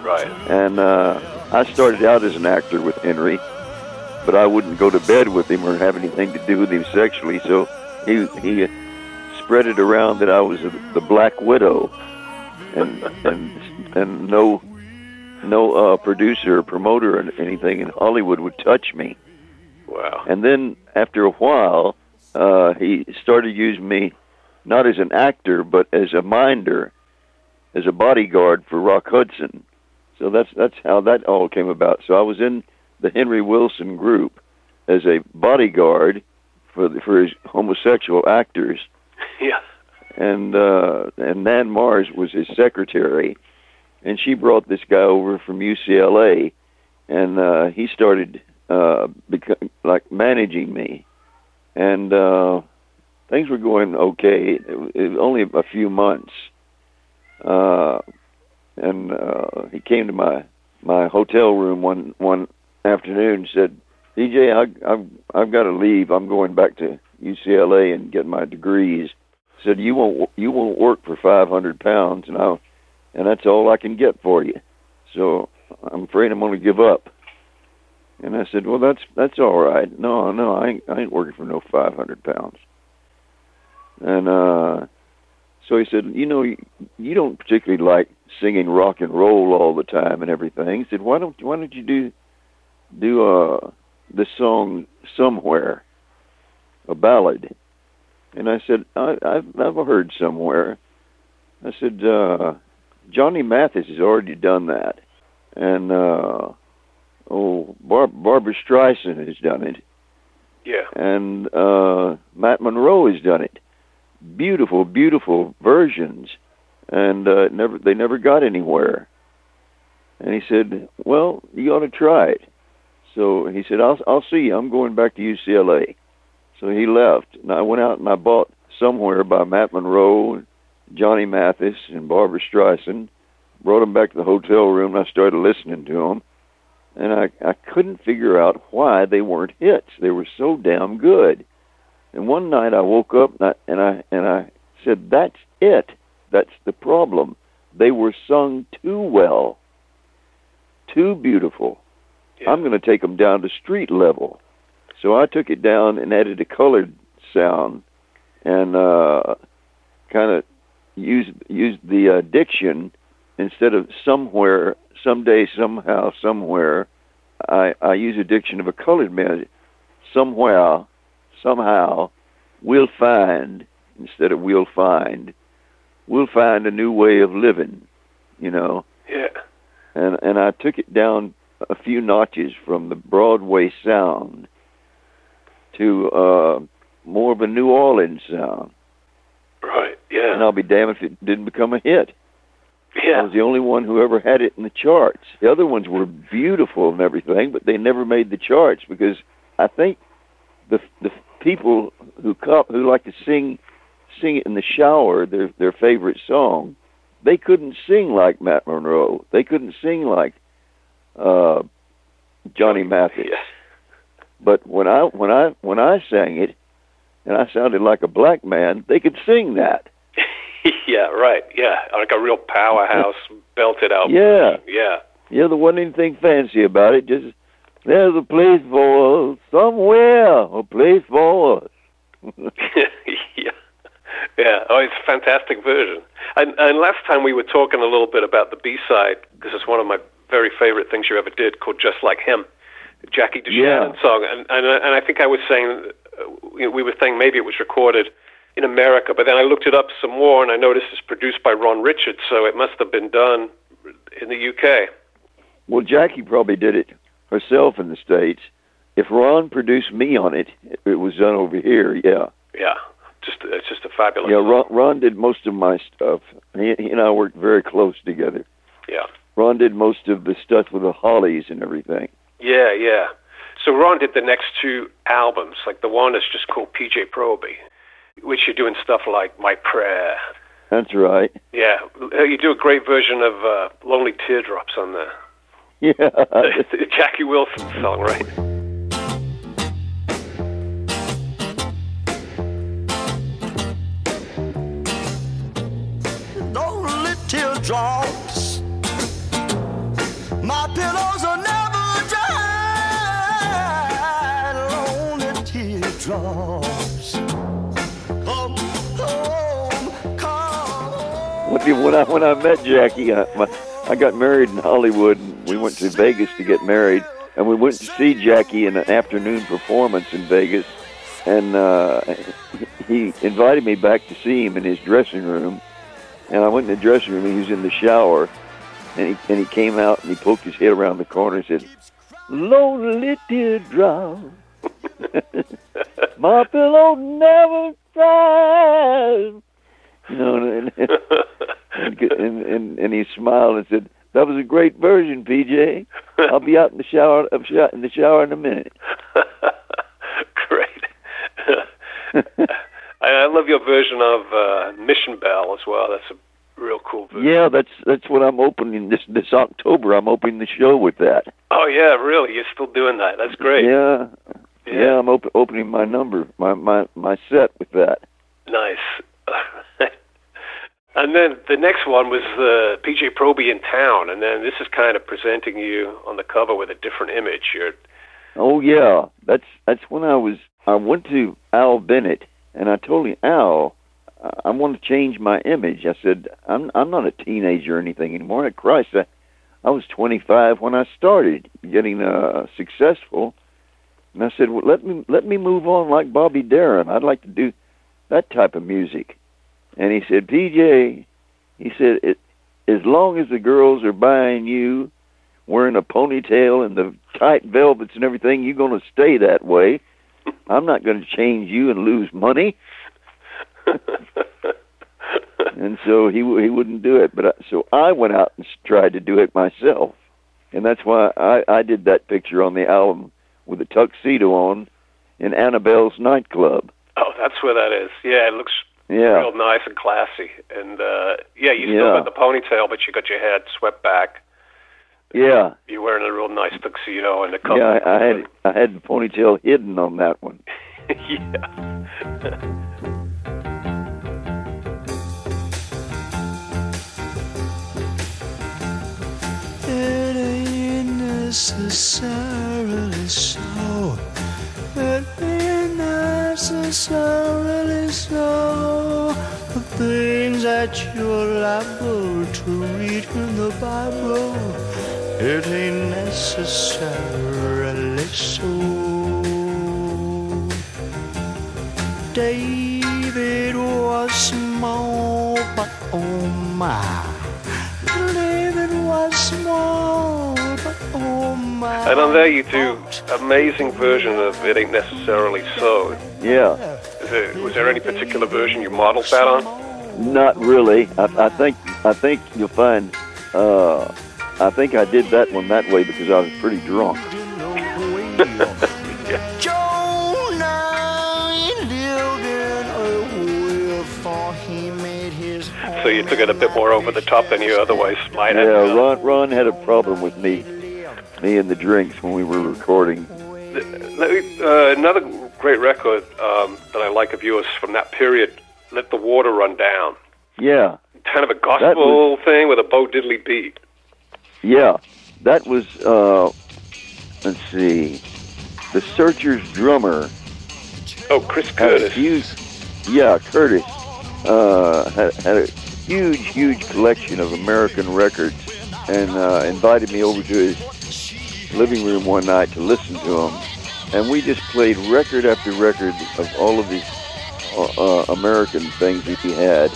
Right. And uh, I started out as an actor with Henry, but I wouldn't go to bed with him or have anything to do with him sexually. So he he spread it around that I was a, the Black Widow, and and and no no uh, producer or promoter or anything in Hollywood would touch me. Wow. And then after a while, uh, he started using me not as an actor, but as a minder, as a bodyguard for Rock Hudson. So that's that's how that all came about. So I was in the Henry Willson group as a bodyguard for the, for his homosexual actors, Yeah. and uh, and Nan Mars was his secretary, and she brought this guy over from UCLA, and uh, he started uh, like managing me, and uh, things were going okay. It, it only a few months, uh, and uh, he came to my my hotel room one one afternoon and said, "PJ, I, I've I've got to leave. I'm going back to UCLA and get my degrees." Said, "You won't you won't work for 500 pounds, and I and that's all I can get for you. So I'm afraid I'm going to give up." And I said, "Well, that's that's all right. No, no, I ain't, I ain't working for no 500 pounds." And uh, so he said, "You know, you, you don't particularly like singing rock and roll all the time and everything." He said, "Why don't why don't you do do uh the song somewhere, a ballad?" And I said, I, "I've I've heard somewhere." I said, uh, "Johnny Mathis has already done that, and uh, oh, Bar- Barbra Streisand has done it." Yeah. and uh, Matt Monro has done it. Beautiful, beautiful versions, and uh, never they never got anywhere. And he said, "Well, you ought to try it." So he said, "I'll I'll see you. I'm going back to UCLA." So he left, and I went out and I bought somewhere by Matt Monro, Johnny Mathis, and Barbra Streisand. Brought them back to the hotel room, and I started listening to them and I I couldn't figure out why they weren't hits. They were so damn good. And one night I woke up and I and I, and I said, "That's it. That's the problem. They were sung too well, too beautiful. Yeah. I'm going to take them down to street level." So I took it down and added a colored sound, and uh, kind of used used the uh, diction instead of somewhere, someday, somehow, somewhere. I I use a diction of a colored man. Somewhere, somehow, we'll find instead of we'll find. We'll find a new way of living, you know Yeah. and and I took it down a few notches from the Broadway sound to uh more of a New Orleans sound. Right. Yeah. And I'll be damned if it didn't become a hit. Yeah. I was the only one who ever had it in the charts. The other ones were beautiful and everything, but they never made the charts because I think the the people who co- who like to sing sing it in the shower, their their favorite song, they couldn't sing like Matt Monro. They couldn't sing like uh, Johnny Mathis. But when I when I when I sang it, and I sounded like a black man, they could sing that. yeah. Right. Yeah. Like a real powerhouse, belted out. Yeah. Yeah. Yeah, there wasn't anything fancy about it. Just there's a place for us somewhere, a place for us. yeah. Oh, it's a fantastic version. And, and last time we were talking a little bit about the B side because it's one of my very favorite things you ever did called "Just Like Him," Jackie DeShannon Yeah. song. And and, uh, and I think I was saying uh, you know, we were saying maybe it was recorded in America, but then I looked it up some more and I noticed it's produced by Ron Richards, so it must have been done in the UK. Well, Jackie probably did it herself in the states. If Ron produced me on it, it was done over here. Yeah, Yeah. Just it's just a fabulous. yeah. Ron, Ron did most of my stuff. He, he and I worked very close together. Yeah. Ron did most of the stuff with the Hollies and everything. Yeah, yeah. So Ron did the next two albums. Like the one is just called PJ Proby, which you're doing stuff like My Prayer. That's right. Yeah, Uh, you do a great version of uh, Lonely Teardrops on there. Yeah. the Jackie Wilson song, right? teardrops. My pillows are never dry, lonely teardrops. Come home, come home. When I, when I met Jackie, I, my, I got married in Hollywood. We went to Vegas to get married, and we went to see Jackie in an afternoon performance in Vegas. And uh, he invited me back to see him in his dressing room and I went in the dressing room, and he was in the shower. And he and he came out and he poked his head around the corner and said, "Lonely teardrop, my pillow never cries." You know, and, and, and, and, he smiled and said, "That was a great version, PJ. I'll be out in the shower, sho- in the shower in a minute." Great. I, I love your version of uh, Mission Bell as well. That's a real cool version. Yeah, that's that's what I'm opening this this October. I'm opening the show with that. Oh yeah, really? You're still doing that? That's great. Yeah, yeah, I'm op- opening my number, my my my set with that. Nice. and then the next one was uh, PJ Proby in town, and then this is kind of presenting you on the cover with a different image. You're Oh yeah, that's that's when I was. I went to Al Bennett and I told him, Al, I- want to change my image. I said, I'm I'm not a teenager or anything anymore. Christ, I, I was 25 when I started getting uh, successful, and I said, well, let me let me move on like Bobby Darin. I'd like to do that type of music. And he said, PJ, he said, it, as long as the girls are buying you wearing a ponytail and the tight velvets and everything, you're going to stay that way. I'm not going to change you and lose money. and so he he wouldn't do it. But I, so I went out and s- tried to do it myself, and that's why I I did that picture on the album with a tuxedo on in Annabel's nightclub. oh, that's where that is. Yeah, it looks Yeah, real nice and classy. And uh, yeah, you still Yeah. got the ponytail, but you got your head swept back. Yeah, You're wearing a real nice tuxedo and a cover. yeah. I, I had I had the ponytail hidden on that one. yeah. It ain't necessarily so. It ain't necessarily so. The things that you're liable to read in the Bible, it ain't necessarily so. David was small, but oh my. David was small, but oh my. And on there you do amazing version of It Ain't Necessarily So. Yeah. Is there, was there any particular version you modeled that on? Not really. I, I think I think you'll find. Uh, I think I did that one that way because I was pretty drunk. Jonah lived in a well, for he made his So you took it a bit more over the top than you otherwise might have. Yeah, Ron Ron had a problem with me, me and the drinks when we were recording. Uh, another great record um, that I like of yours from that period, Let the Water Run Down. Yeah, Kind of a gospel thing with a Bo Diddley beat. Yeah, that was. Uh, let's see, the Searchers drummer Oh, Chris Curtis. huge. Yeah, Curtis uh, had, had a huge, huge collection of American records, and uh, invited me over to his living room one night to listen to them. And we just played record after record of all of these uh, uh, American things that he had.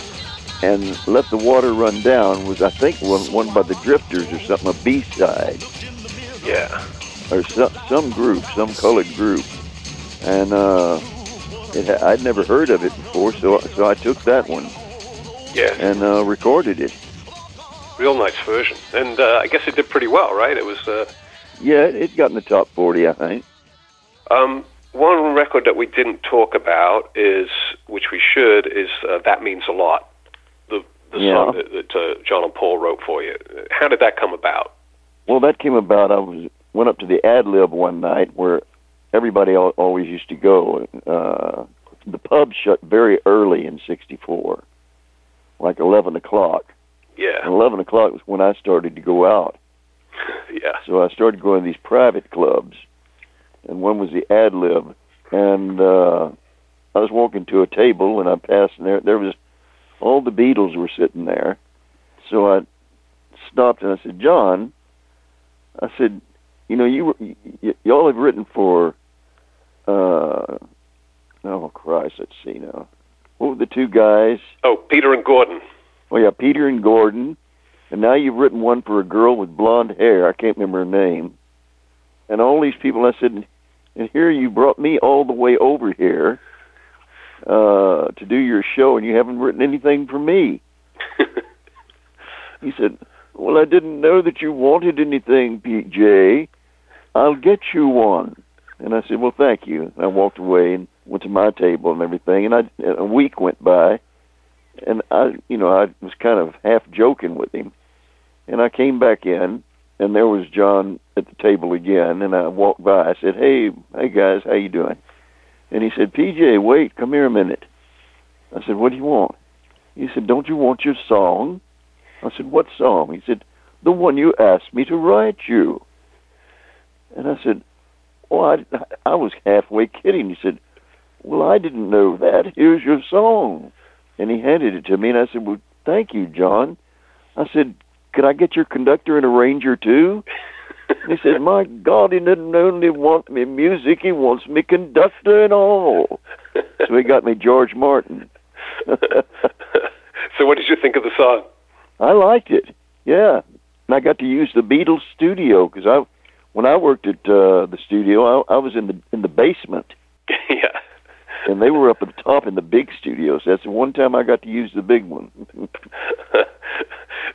And Let the Water Run Down was, I think, one, one by the Drifters or something, a B-side Yeah. or some, some group, some colored group. And uh, it, I'd never heard of it before, so so I took that one Yeah. and uh, recorded it. Real nice version. And uh, I guess it did pretty well, right? It was uh, Yeah, it, it got in the top 40, I think. um, one record that we didn't talk about is, which we should, is uh, That Means a Lot. The, Yeah. song that, that uh, John and Paul wrote for you. How did that come about? Well, that came about. I was went up to the ad lib one night where everybody al- always used to go. Uh, the pub shut very early in '64, like 11 o'clock. And Yeah. 11 o'clock was when I started to go out. Yeah. So I started going to these private clubs, and one was the Ad Lib and uh, I was walking to a table, and I passed, and there there was all the Beatles were sitting there. So I stopped and I said, John, I said, you know, you were- y- y- y'all have written for, uh, oh Christ, let's see now, what were the two guys? Oh, Peter and Gordon. Oh yeah, Peter and Gordon, and now you've written one for a girl with blonde hair. I can't remember her name. And all these people, I said, and here you brought me all the way over here uh, to do your show, and you haven't written anything for me. He said, "Well, I didn't know that you wanted anything, PJ. I'll get you one." And I said, "Well, thank you." And I walked away and went to my table and everything. And I, a week went by, and I, you know, I was kind of half joking with him. And I came back in, and there was John at the table again. And I walked by. I said, "Hey, hey guys, how you doing?" And he said, "PJ, wait, come here a minute." I said, "What do you want?" He said, "Don't you want your song?" I said, "What song?" He said, "The one you asked me to write you." And I said, "Well, I, I was halfway kidding." He said, "Well, I didn't know that. Here's your song." And he handed it to me, and I said, "Well, thank you, John." I said, "Could I get your conductor and arranger too?" And he says, "My God, he doesn't only want me music; he wants me conductor and all." So he got me George Martin. so, what did you think of the song? I liked it. Yeah, and I got to use the Beatles studio because I, when I worked at uh, the studio, I, I was in the in the basement, yeah. and they were up at the top in the big studios. That's the one time I got to use the big one.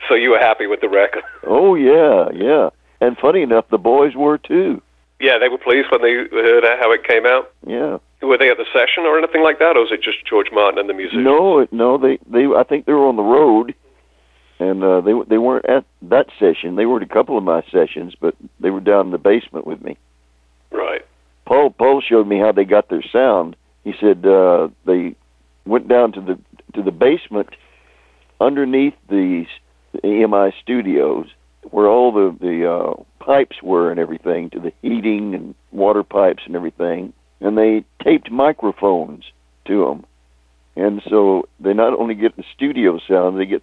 so you were happy with the record? oh yeah, yeah. And funny enough, the boys were too. Yeah, they were pleased when they heard how it came out. Yeah. Were they at the session or anything like that, or was it just George Martin and the musicians? No, no, they they I think they were on the road, and uh, they they weren't at that session. They were at a couple of my sessions, but they were down in the basement with me. Right. Paul Paul showed me how they got their sound. He said uh, they went down to the to the basement underneath the, the EMI studios where all the the uh, pipes were and everything to the heating and water pipes and everything, and they taped microphones to them, and so they not only get the studio sound, they get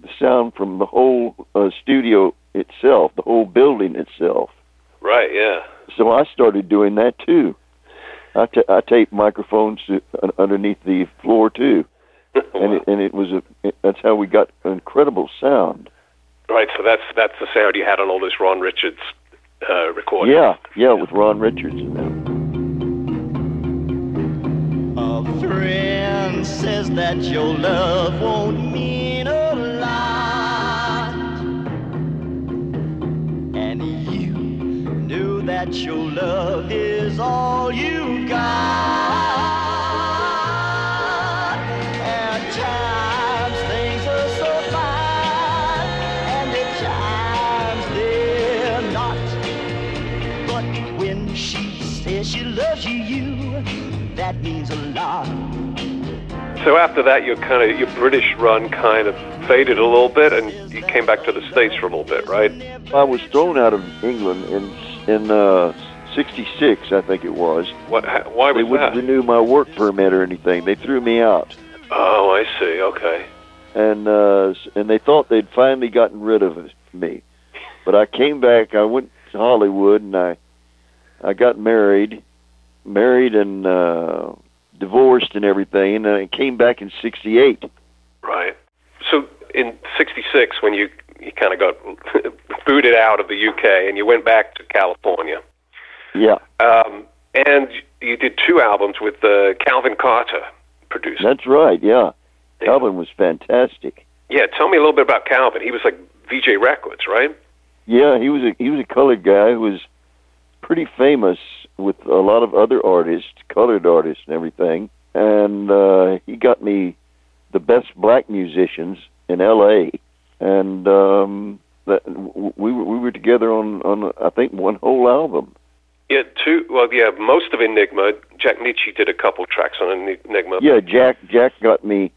the sound from the whole uh, studio itself, the whole building itself. Right. Yeah. So I started doing that too. I, ta- I taped microphones to, un- underneath the floor too, and it, and it was a. It, that's how we got incredible sound. Right. So that's that's the sound you had on all those Ron Richards uh, recordings. Yeah, yeah, with Ron Richards and them. A friend says that your love won't mean a lot. And you knew that your love is all you got. But when she says she loves you, you that means a lot. So after that, your kind of your British run kind of faded a little bit, and you came back to the states for a little bit, right? I was thrown out of England in in uh, '66, I think it was. What? ha- Why They wouldn't that? renew my work permit or anything. They threw me out, Oh, I see. Okay. and uh, and they thought they'd finally gotten rid of me. But I came back. I went to Hollywood, and I I got married, married and uh, divorced and everything, and I came back in '68. Right. So in '66, when you you kind of got booted out of the UK and you went back to California, Yeah, um, and you did two albums with uh, Calvin Carter producing. that's right. Yeah, Calvin was fantastic. Yeah, tell me a little bit about Calvin. He was like Vee-Jay Records, right? Yeah, he was a he was a colored guy who was pretty famous with a lot of other artists, colored artists and everything. And uh he got me the best black musicians in LA and um that we were we were together on on I think one whole album. Yeah, two. Well, yeah, most of Enigma. Jack Nitzsche did a couple tracks on Enigma. Yeah, Jack Jack got me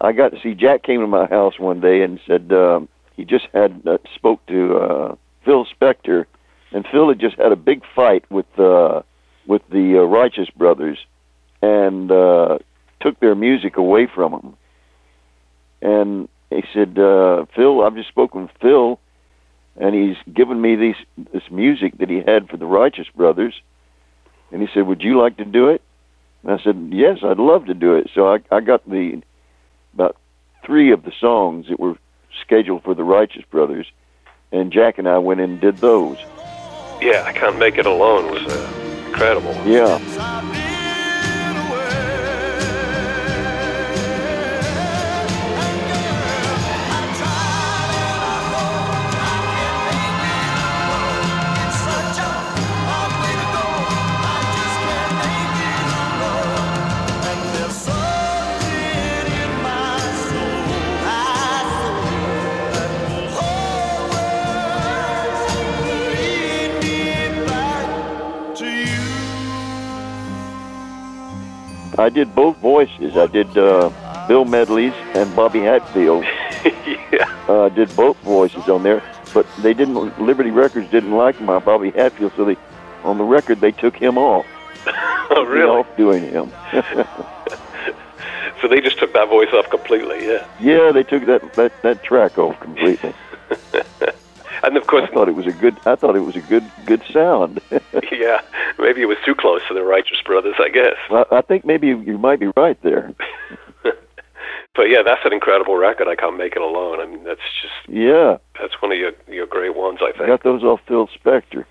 I got to see Jack came to my house one day and said um he just had uh, spoke to uh Phil Spector and Phil had just had a big fight with uh with the uh, Righteous Brothers and uh, took their music away from them. And he said, uh, "Phil, I've just spoken with Phil, and he's given me these this music that he had for the Righteous Brothers." And he said, "Would you like to do it?" And I said, "Yes, I'd love to do it." So I, I got the about three of the songs that were scheduled for the Righteous Brothers, and Jack and I went in and did those. Yeah, I can't make it alone was uh, incredible. Yeah. I did both voices. I did uh, Bill Medley's and Bobby Hatfield. yeah. uh, did both voices on there, but they didn't. Liberty Records didn't like my Bobby Hatfield, so they on the record they took him off. oh, really? Off doing him. So they just took that voice off completely, yeah. yeah, they took that that that track off completely. And of course, I thought it was a good. I thought it was a good good sound. yeah, maybe it was too close to the Righteous Brothers, I guess. I, I think maybe you, you might be right there. But yeah, that's an incredible record. I can't make it alone. I mean, that's just Yeah, that's one of your your great ones, I I think. got those off Phil Spector.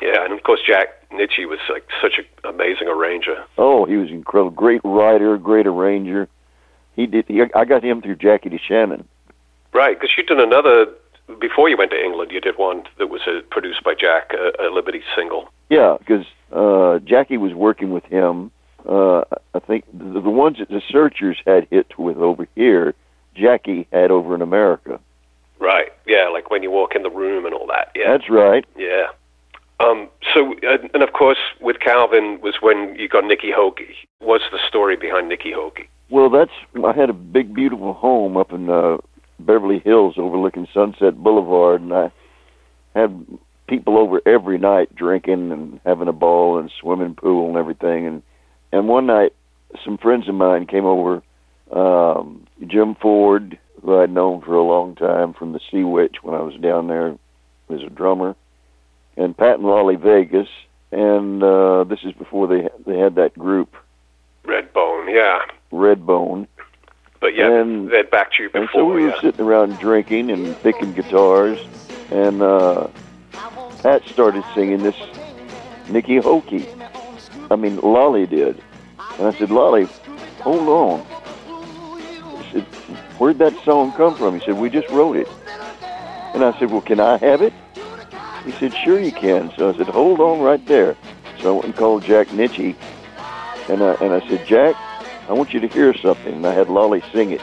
Yeah, and of course Jack Nitzsche was like such an amazing arranger. Oh, he was incredible. Great writer, great arranger. He did. He, I got him through Jackie DeShannon. Right, because you did another before you went to England. You did one that was uh, produced by Jack, a, a Liberty single. Yeah, because uh, Jackie was working with him. Uh, I think the, the ones that the Searchers had hit with over here, Jackie had over in America. Right. Yeah, like when you walk in the room and all that. Yeah. That's right. Yeah. Um, so, uh, and of course, with Calvin was when you got Niki Hoeky. What's the story behind Niki Hoeky? Well, that's I had a big, beautiful home up in uh, Beverly Hills, overlooking Sunset Boulevard, and I had people over every night drinking and having a ball and swimming pool and everything. And and one night, some friends of mine came over. Um, Jim Ford, who I'd known for a long time from the Sea Witch when I was down there as a drummer, and Pat and Lolly Vegas. And uh, this is before they they had that group Redbone. Yeah. Redbone. But yeah, And- they'd backed you And so before. we were sitting around drinking and picking guitars, and uh, Pat started singing this Niki Hoeky. I mean, Lolly did. And I said, Lolly, hold on. He said, Where'd that song come from? He said, We just wrote it. And I said, Well, can I have it? He said, Sure you can. So I said, Hold on right there. So I went and called Jack Nitzsche, and I, and I said, Jack, I want you to hear something. And I had Lolly sing it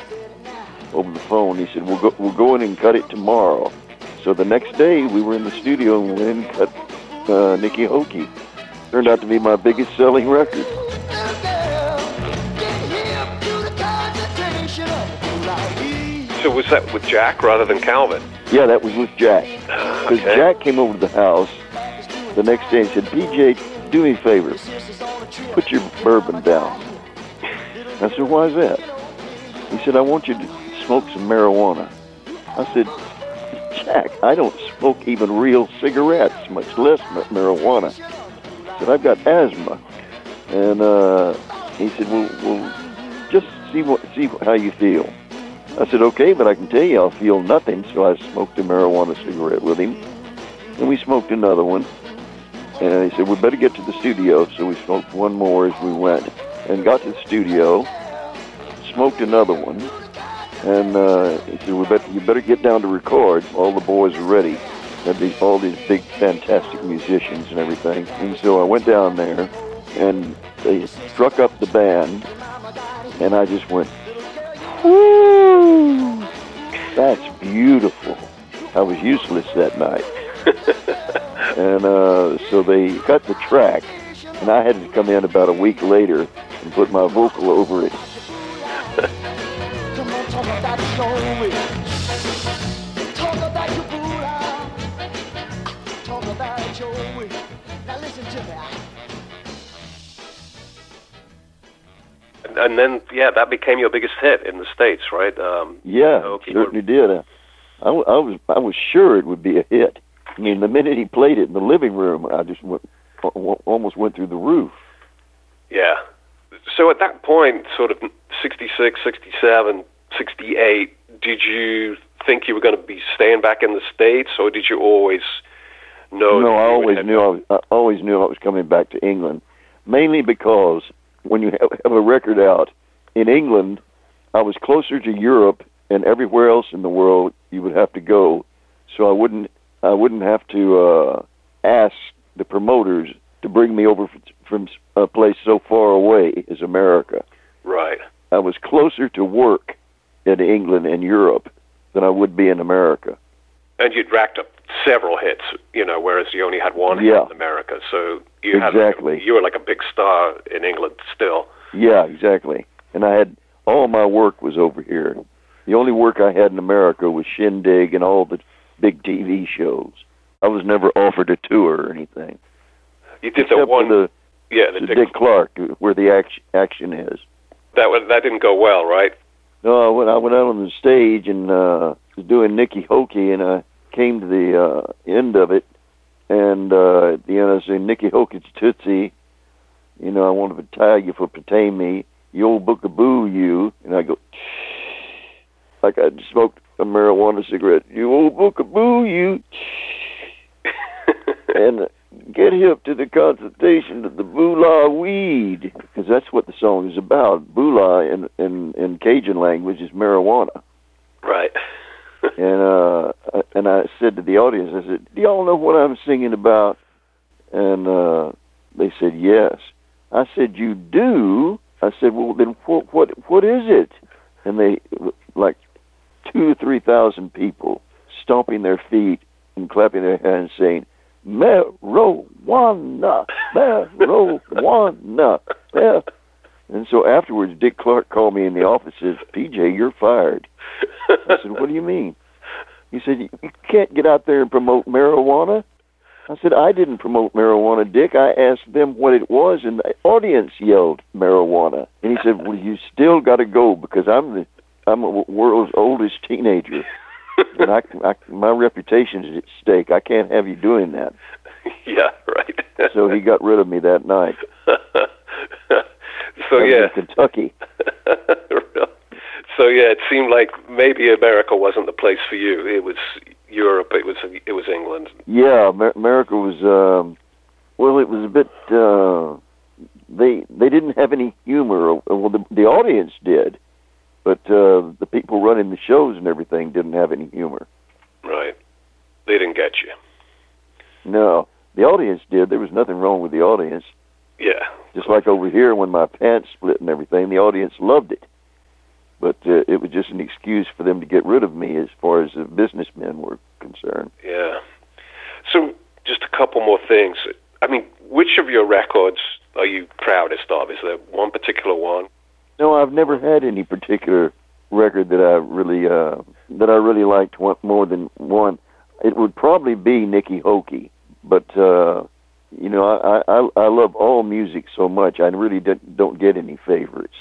over the phone. He said, "We'll go. We'll go in and cut it tomorrow." So the next day, we were in the studio and went in and cut uh, Niki Hoeky. Turned out to be my biggest selling record. So was that with Jack rather than Calvin? Yeah, that was with Jack. Because Okay. Jack came over to the house the next day and said, "PJ, do me a favor. Put your bourbon down." I said, "Why is that?" He said, "I want you to smoke some marijuana." I said, "Jack, I don't smoke even real cigarettes, much less ma- marijuana." I said, "I've got asthma," and uh, he said, "Well, well, just see what see how you feel." I said, okay, but I can tell you I'll feel nothing. So I smoked a marijuana cigarette with him. And we smoked another one. And he said, we better get to the studio. So we smoked one more as we went. And got to the studio, smoked another one. And uh, he said, we better, you better get down to record. All the boys are ready. Had these, all these big, fantastic musicians and everything. And so I went down there, and they struck up the band. And I just went, Woo! That's beautiful. I was useless that night. and uh, so they cut the track, and I had to come in about a week later and put my vocal over it. Come on, talk about it, show me. Talk about your booty. Talk about it, show me. Now listen to me. and then yeah, that became your biggest hit in the states, right? Um, Yeah, Okay, certainly did. I, I, I was I was sure it would be a hit. I mean, the minute he played it in the living room, I just went al- al- almost went through the roof. Yeah. So at that point, sort of 66, 67, 68, did you think you were going to be staying back in the States, or did you always know? no, I always knew I, was, I always knew I was coming back to England, mainly because when you have, have a record out in England, I was closer to Europe and everywhere else in the world you would have to go, so I wouldn't I wouldn't have to uh, ask the promoters to bring me over from a place so far away as America. Right. I was closer to work in England and Europe than I would be in America. And you'd racked up several hits, you know, whereas you only had one Yeah. hit in America. So you Exactly. like a, you were like a big star in England still. Yeah, exactly. And I had all my work was over here. The only work I had in America was Shindig and all the big TV shows. I was never offered a tour or anything. You did the one, the, yeah, the, the Dick, Dick Clark, where the action, action is. that was, that didn't go well, right? No, I went, I went out on the stage and uh, was doing Niki Hoeky, and I came to the uh, end of it, and uh, at the end I said, Niki Hoeky's Tootsie, you know, I want to tie you for pertain me, you old bookaboo you, and I go, like I smoked a marijuana cigarette, you old bookaboo you, and get hip to the consultation of the boolah weed, because that's what the song is about. Boolah in, in, in Cajun language is marijuana. Right. And uh and I said to the audience, I said, "Do y'all know what I'm singing about?" And uh they said, "Yes." I said, "You do?" I said, "Well, then what what what is it?" And they like two or three thousand people stomping their feet and clapping their hands, saying, "Marijuana, marijuana." Yeah. And so afterwards, Dick Clark called me in the office and says, "PJ, you're fired." I said, "What do you mean?" He said, "You can't get out there and promote marijuana." I said, "I didn't promote marijuana, Dick. I asked them what it was, and the audience yelled marijuana." And he said, "Well, you still got to go because I'm the I'm the world's oldest teenager, and I, I my reputation is at stake. I can't have you doing that." yeah, right. So he got rid of me that night. so yeah. Kentucky. so yeah, it seemed like maybe America wasn't the place for you. It was Europe. It was it was England. Yeah, America was um well it was a bit uh they they didn't have any humor well the the audience did but uh the people running the shows and everything didn't have any humor. Right. They didn't get you. No, the audience did. There was nothing wrong with the audience. Yeah. Just like over here when my pants split and everything, the audience loved it. But uh, it was just an excuse for them to get rid of me as far as the businessmen were concerned. Yeah. So just a couple more things. I mean, which of your records are you proudest of? Is there one particular one? No, I've never had any particular record that I really uh that I really liked one, more than one. It would probably be Niki Hoeky, but uh you know, I I I love all music so much. I really don't don't get any favorites.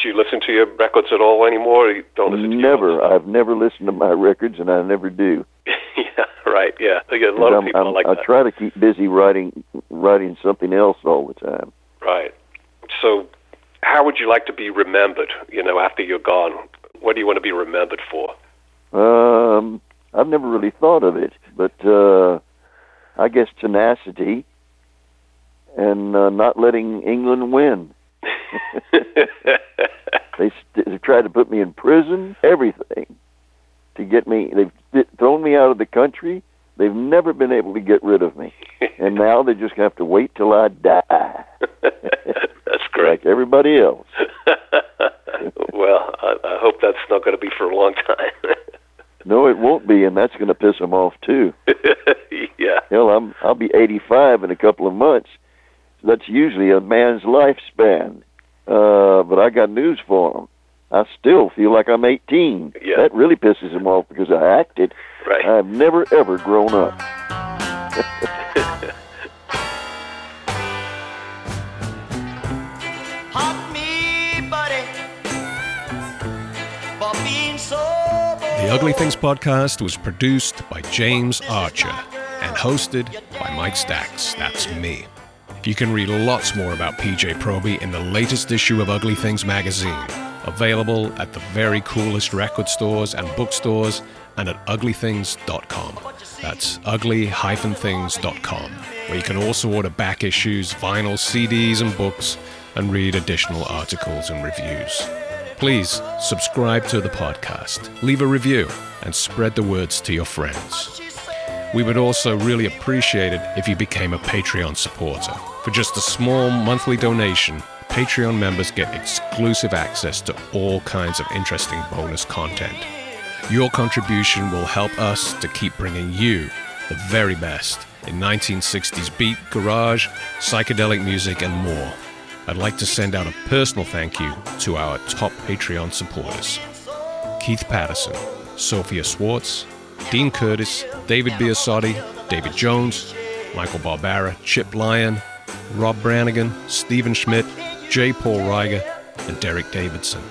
Do you listen to your records at all anymore? Or you don't listen to Never. I've never listened to my records, and I never do. yeah, right. Yeah, I a lot of people I'm- like I that. try to keep busy writing writing something else all the time. Right. So, how would you like to be remembered? You know, after you're gone, what do you want to be remembered for? Um, I've never really thought of it, but uh, I guess tenacity and uh, not letting England win. They, st- they tried to put me in prison, everything, to get me. They've th- thrown me out of the country. They've never been able to get rid of me, and now they just have to wait till I die, Like everybody else. well, I, I hope that's not going to be for a long time. No, it won't be, and that's going to piss them off too. yeah. Hell, I'm I'll be 85 in a couple of months. That's usually a man's lifespan. Uh, but I got news for them. I still feel like I'm 18. Yeah. That really pisses them off because I acted. Right. I've never ever grown up. The Ugly Things podcast was produced by James Archer and hosted by Mike Stax. That's me. You can read lots more about PJ Proby in the latest issue of Ugly Things magazine, available at the very coolest record stores and bookstores and at uglythings.com. That's ugly-things.com, where you can also order back issues, vinyl, CDs, and books, and read additional articles and reviews. Please subscribe to the podcast, leave a review, and spread the words to your friends. We would also really appreciate it if you became a Patreon supporter. For just a small monthly donation, Patreon members get exclusive access to all kinds of interesting bonus content. Your contribution will help us to keep bringing you the very best in 1960s beat, garage, psychedelic music, and more. I'd like to send out a personal thank you to our top Patreon supporters Keith Patterson, Sophia Swartz, Dean Curtis, David Biasotti, David Jones, Michael Barbara, Chip Lyon, Rob Brannigan, Stephen Schmidt, J. Paul Reiger, and Derek Davidson.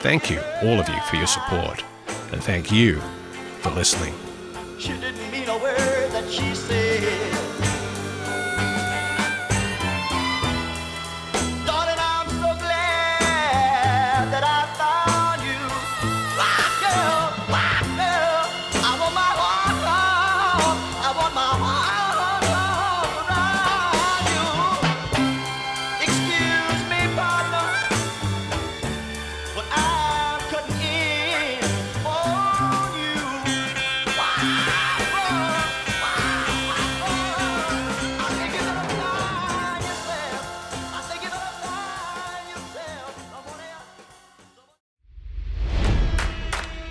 Thank you, all of you, for your support. And thank you for listening.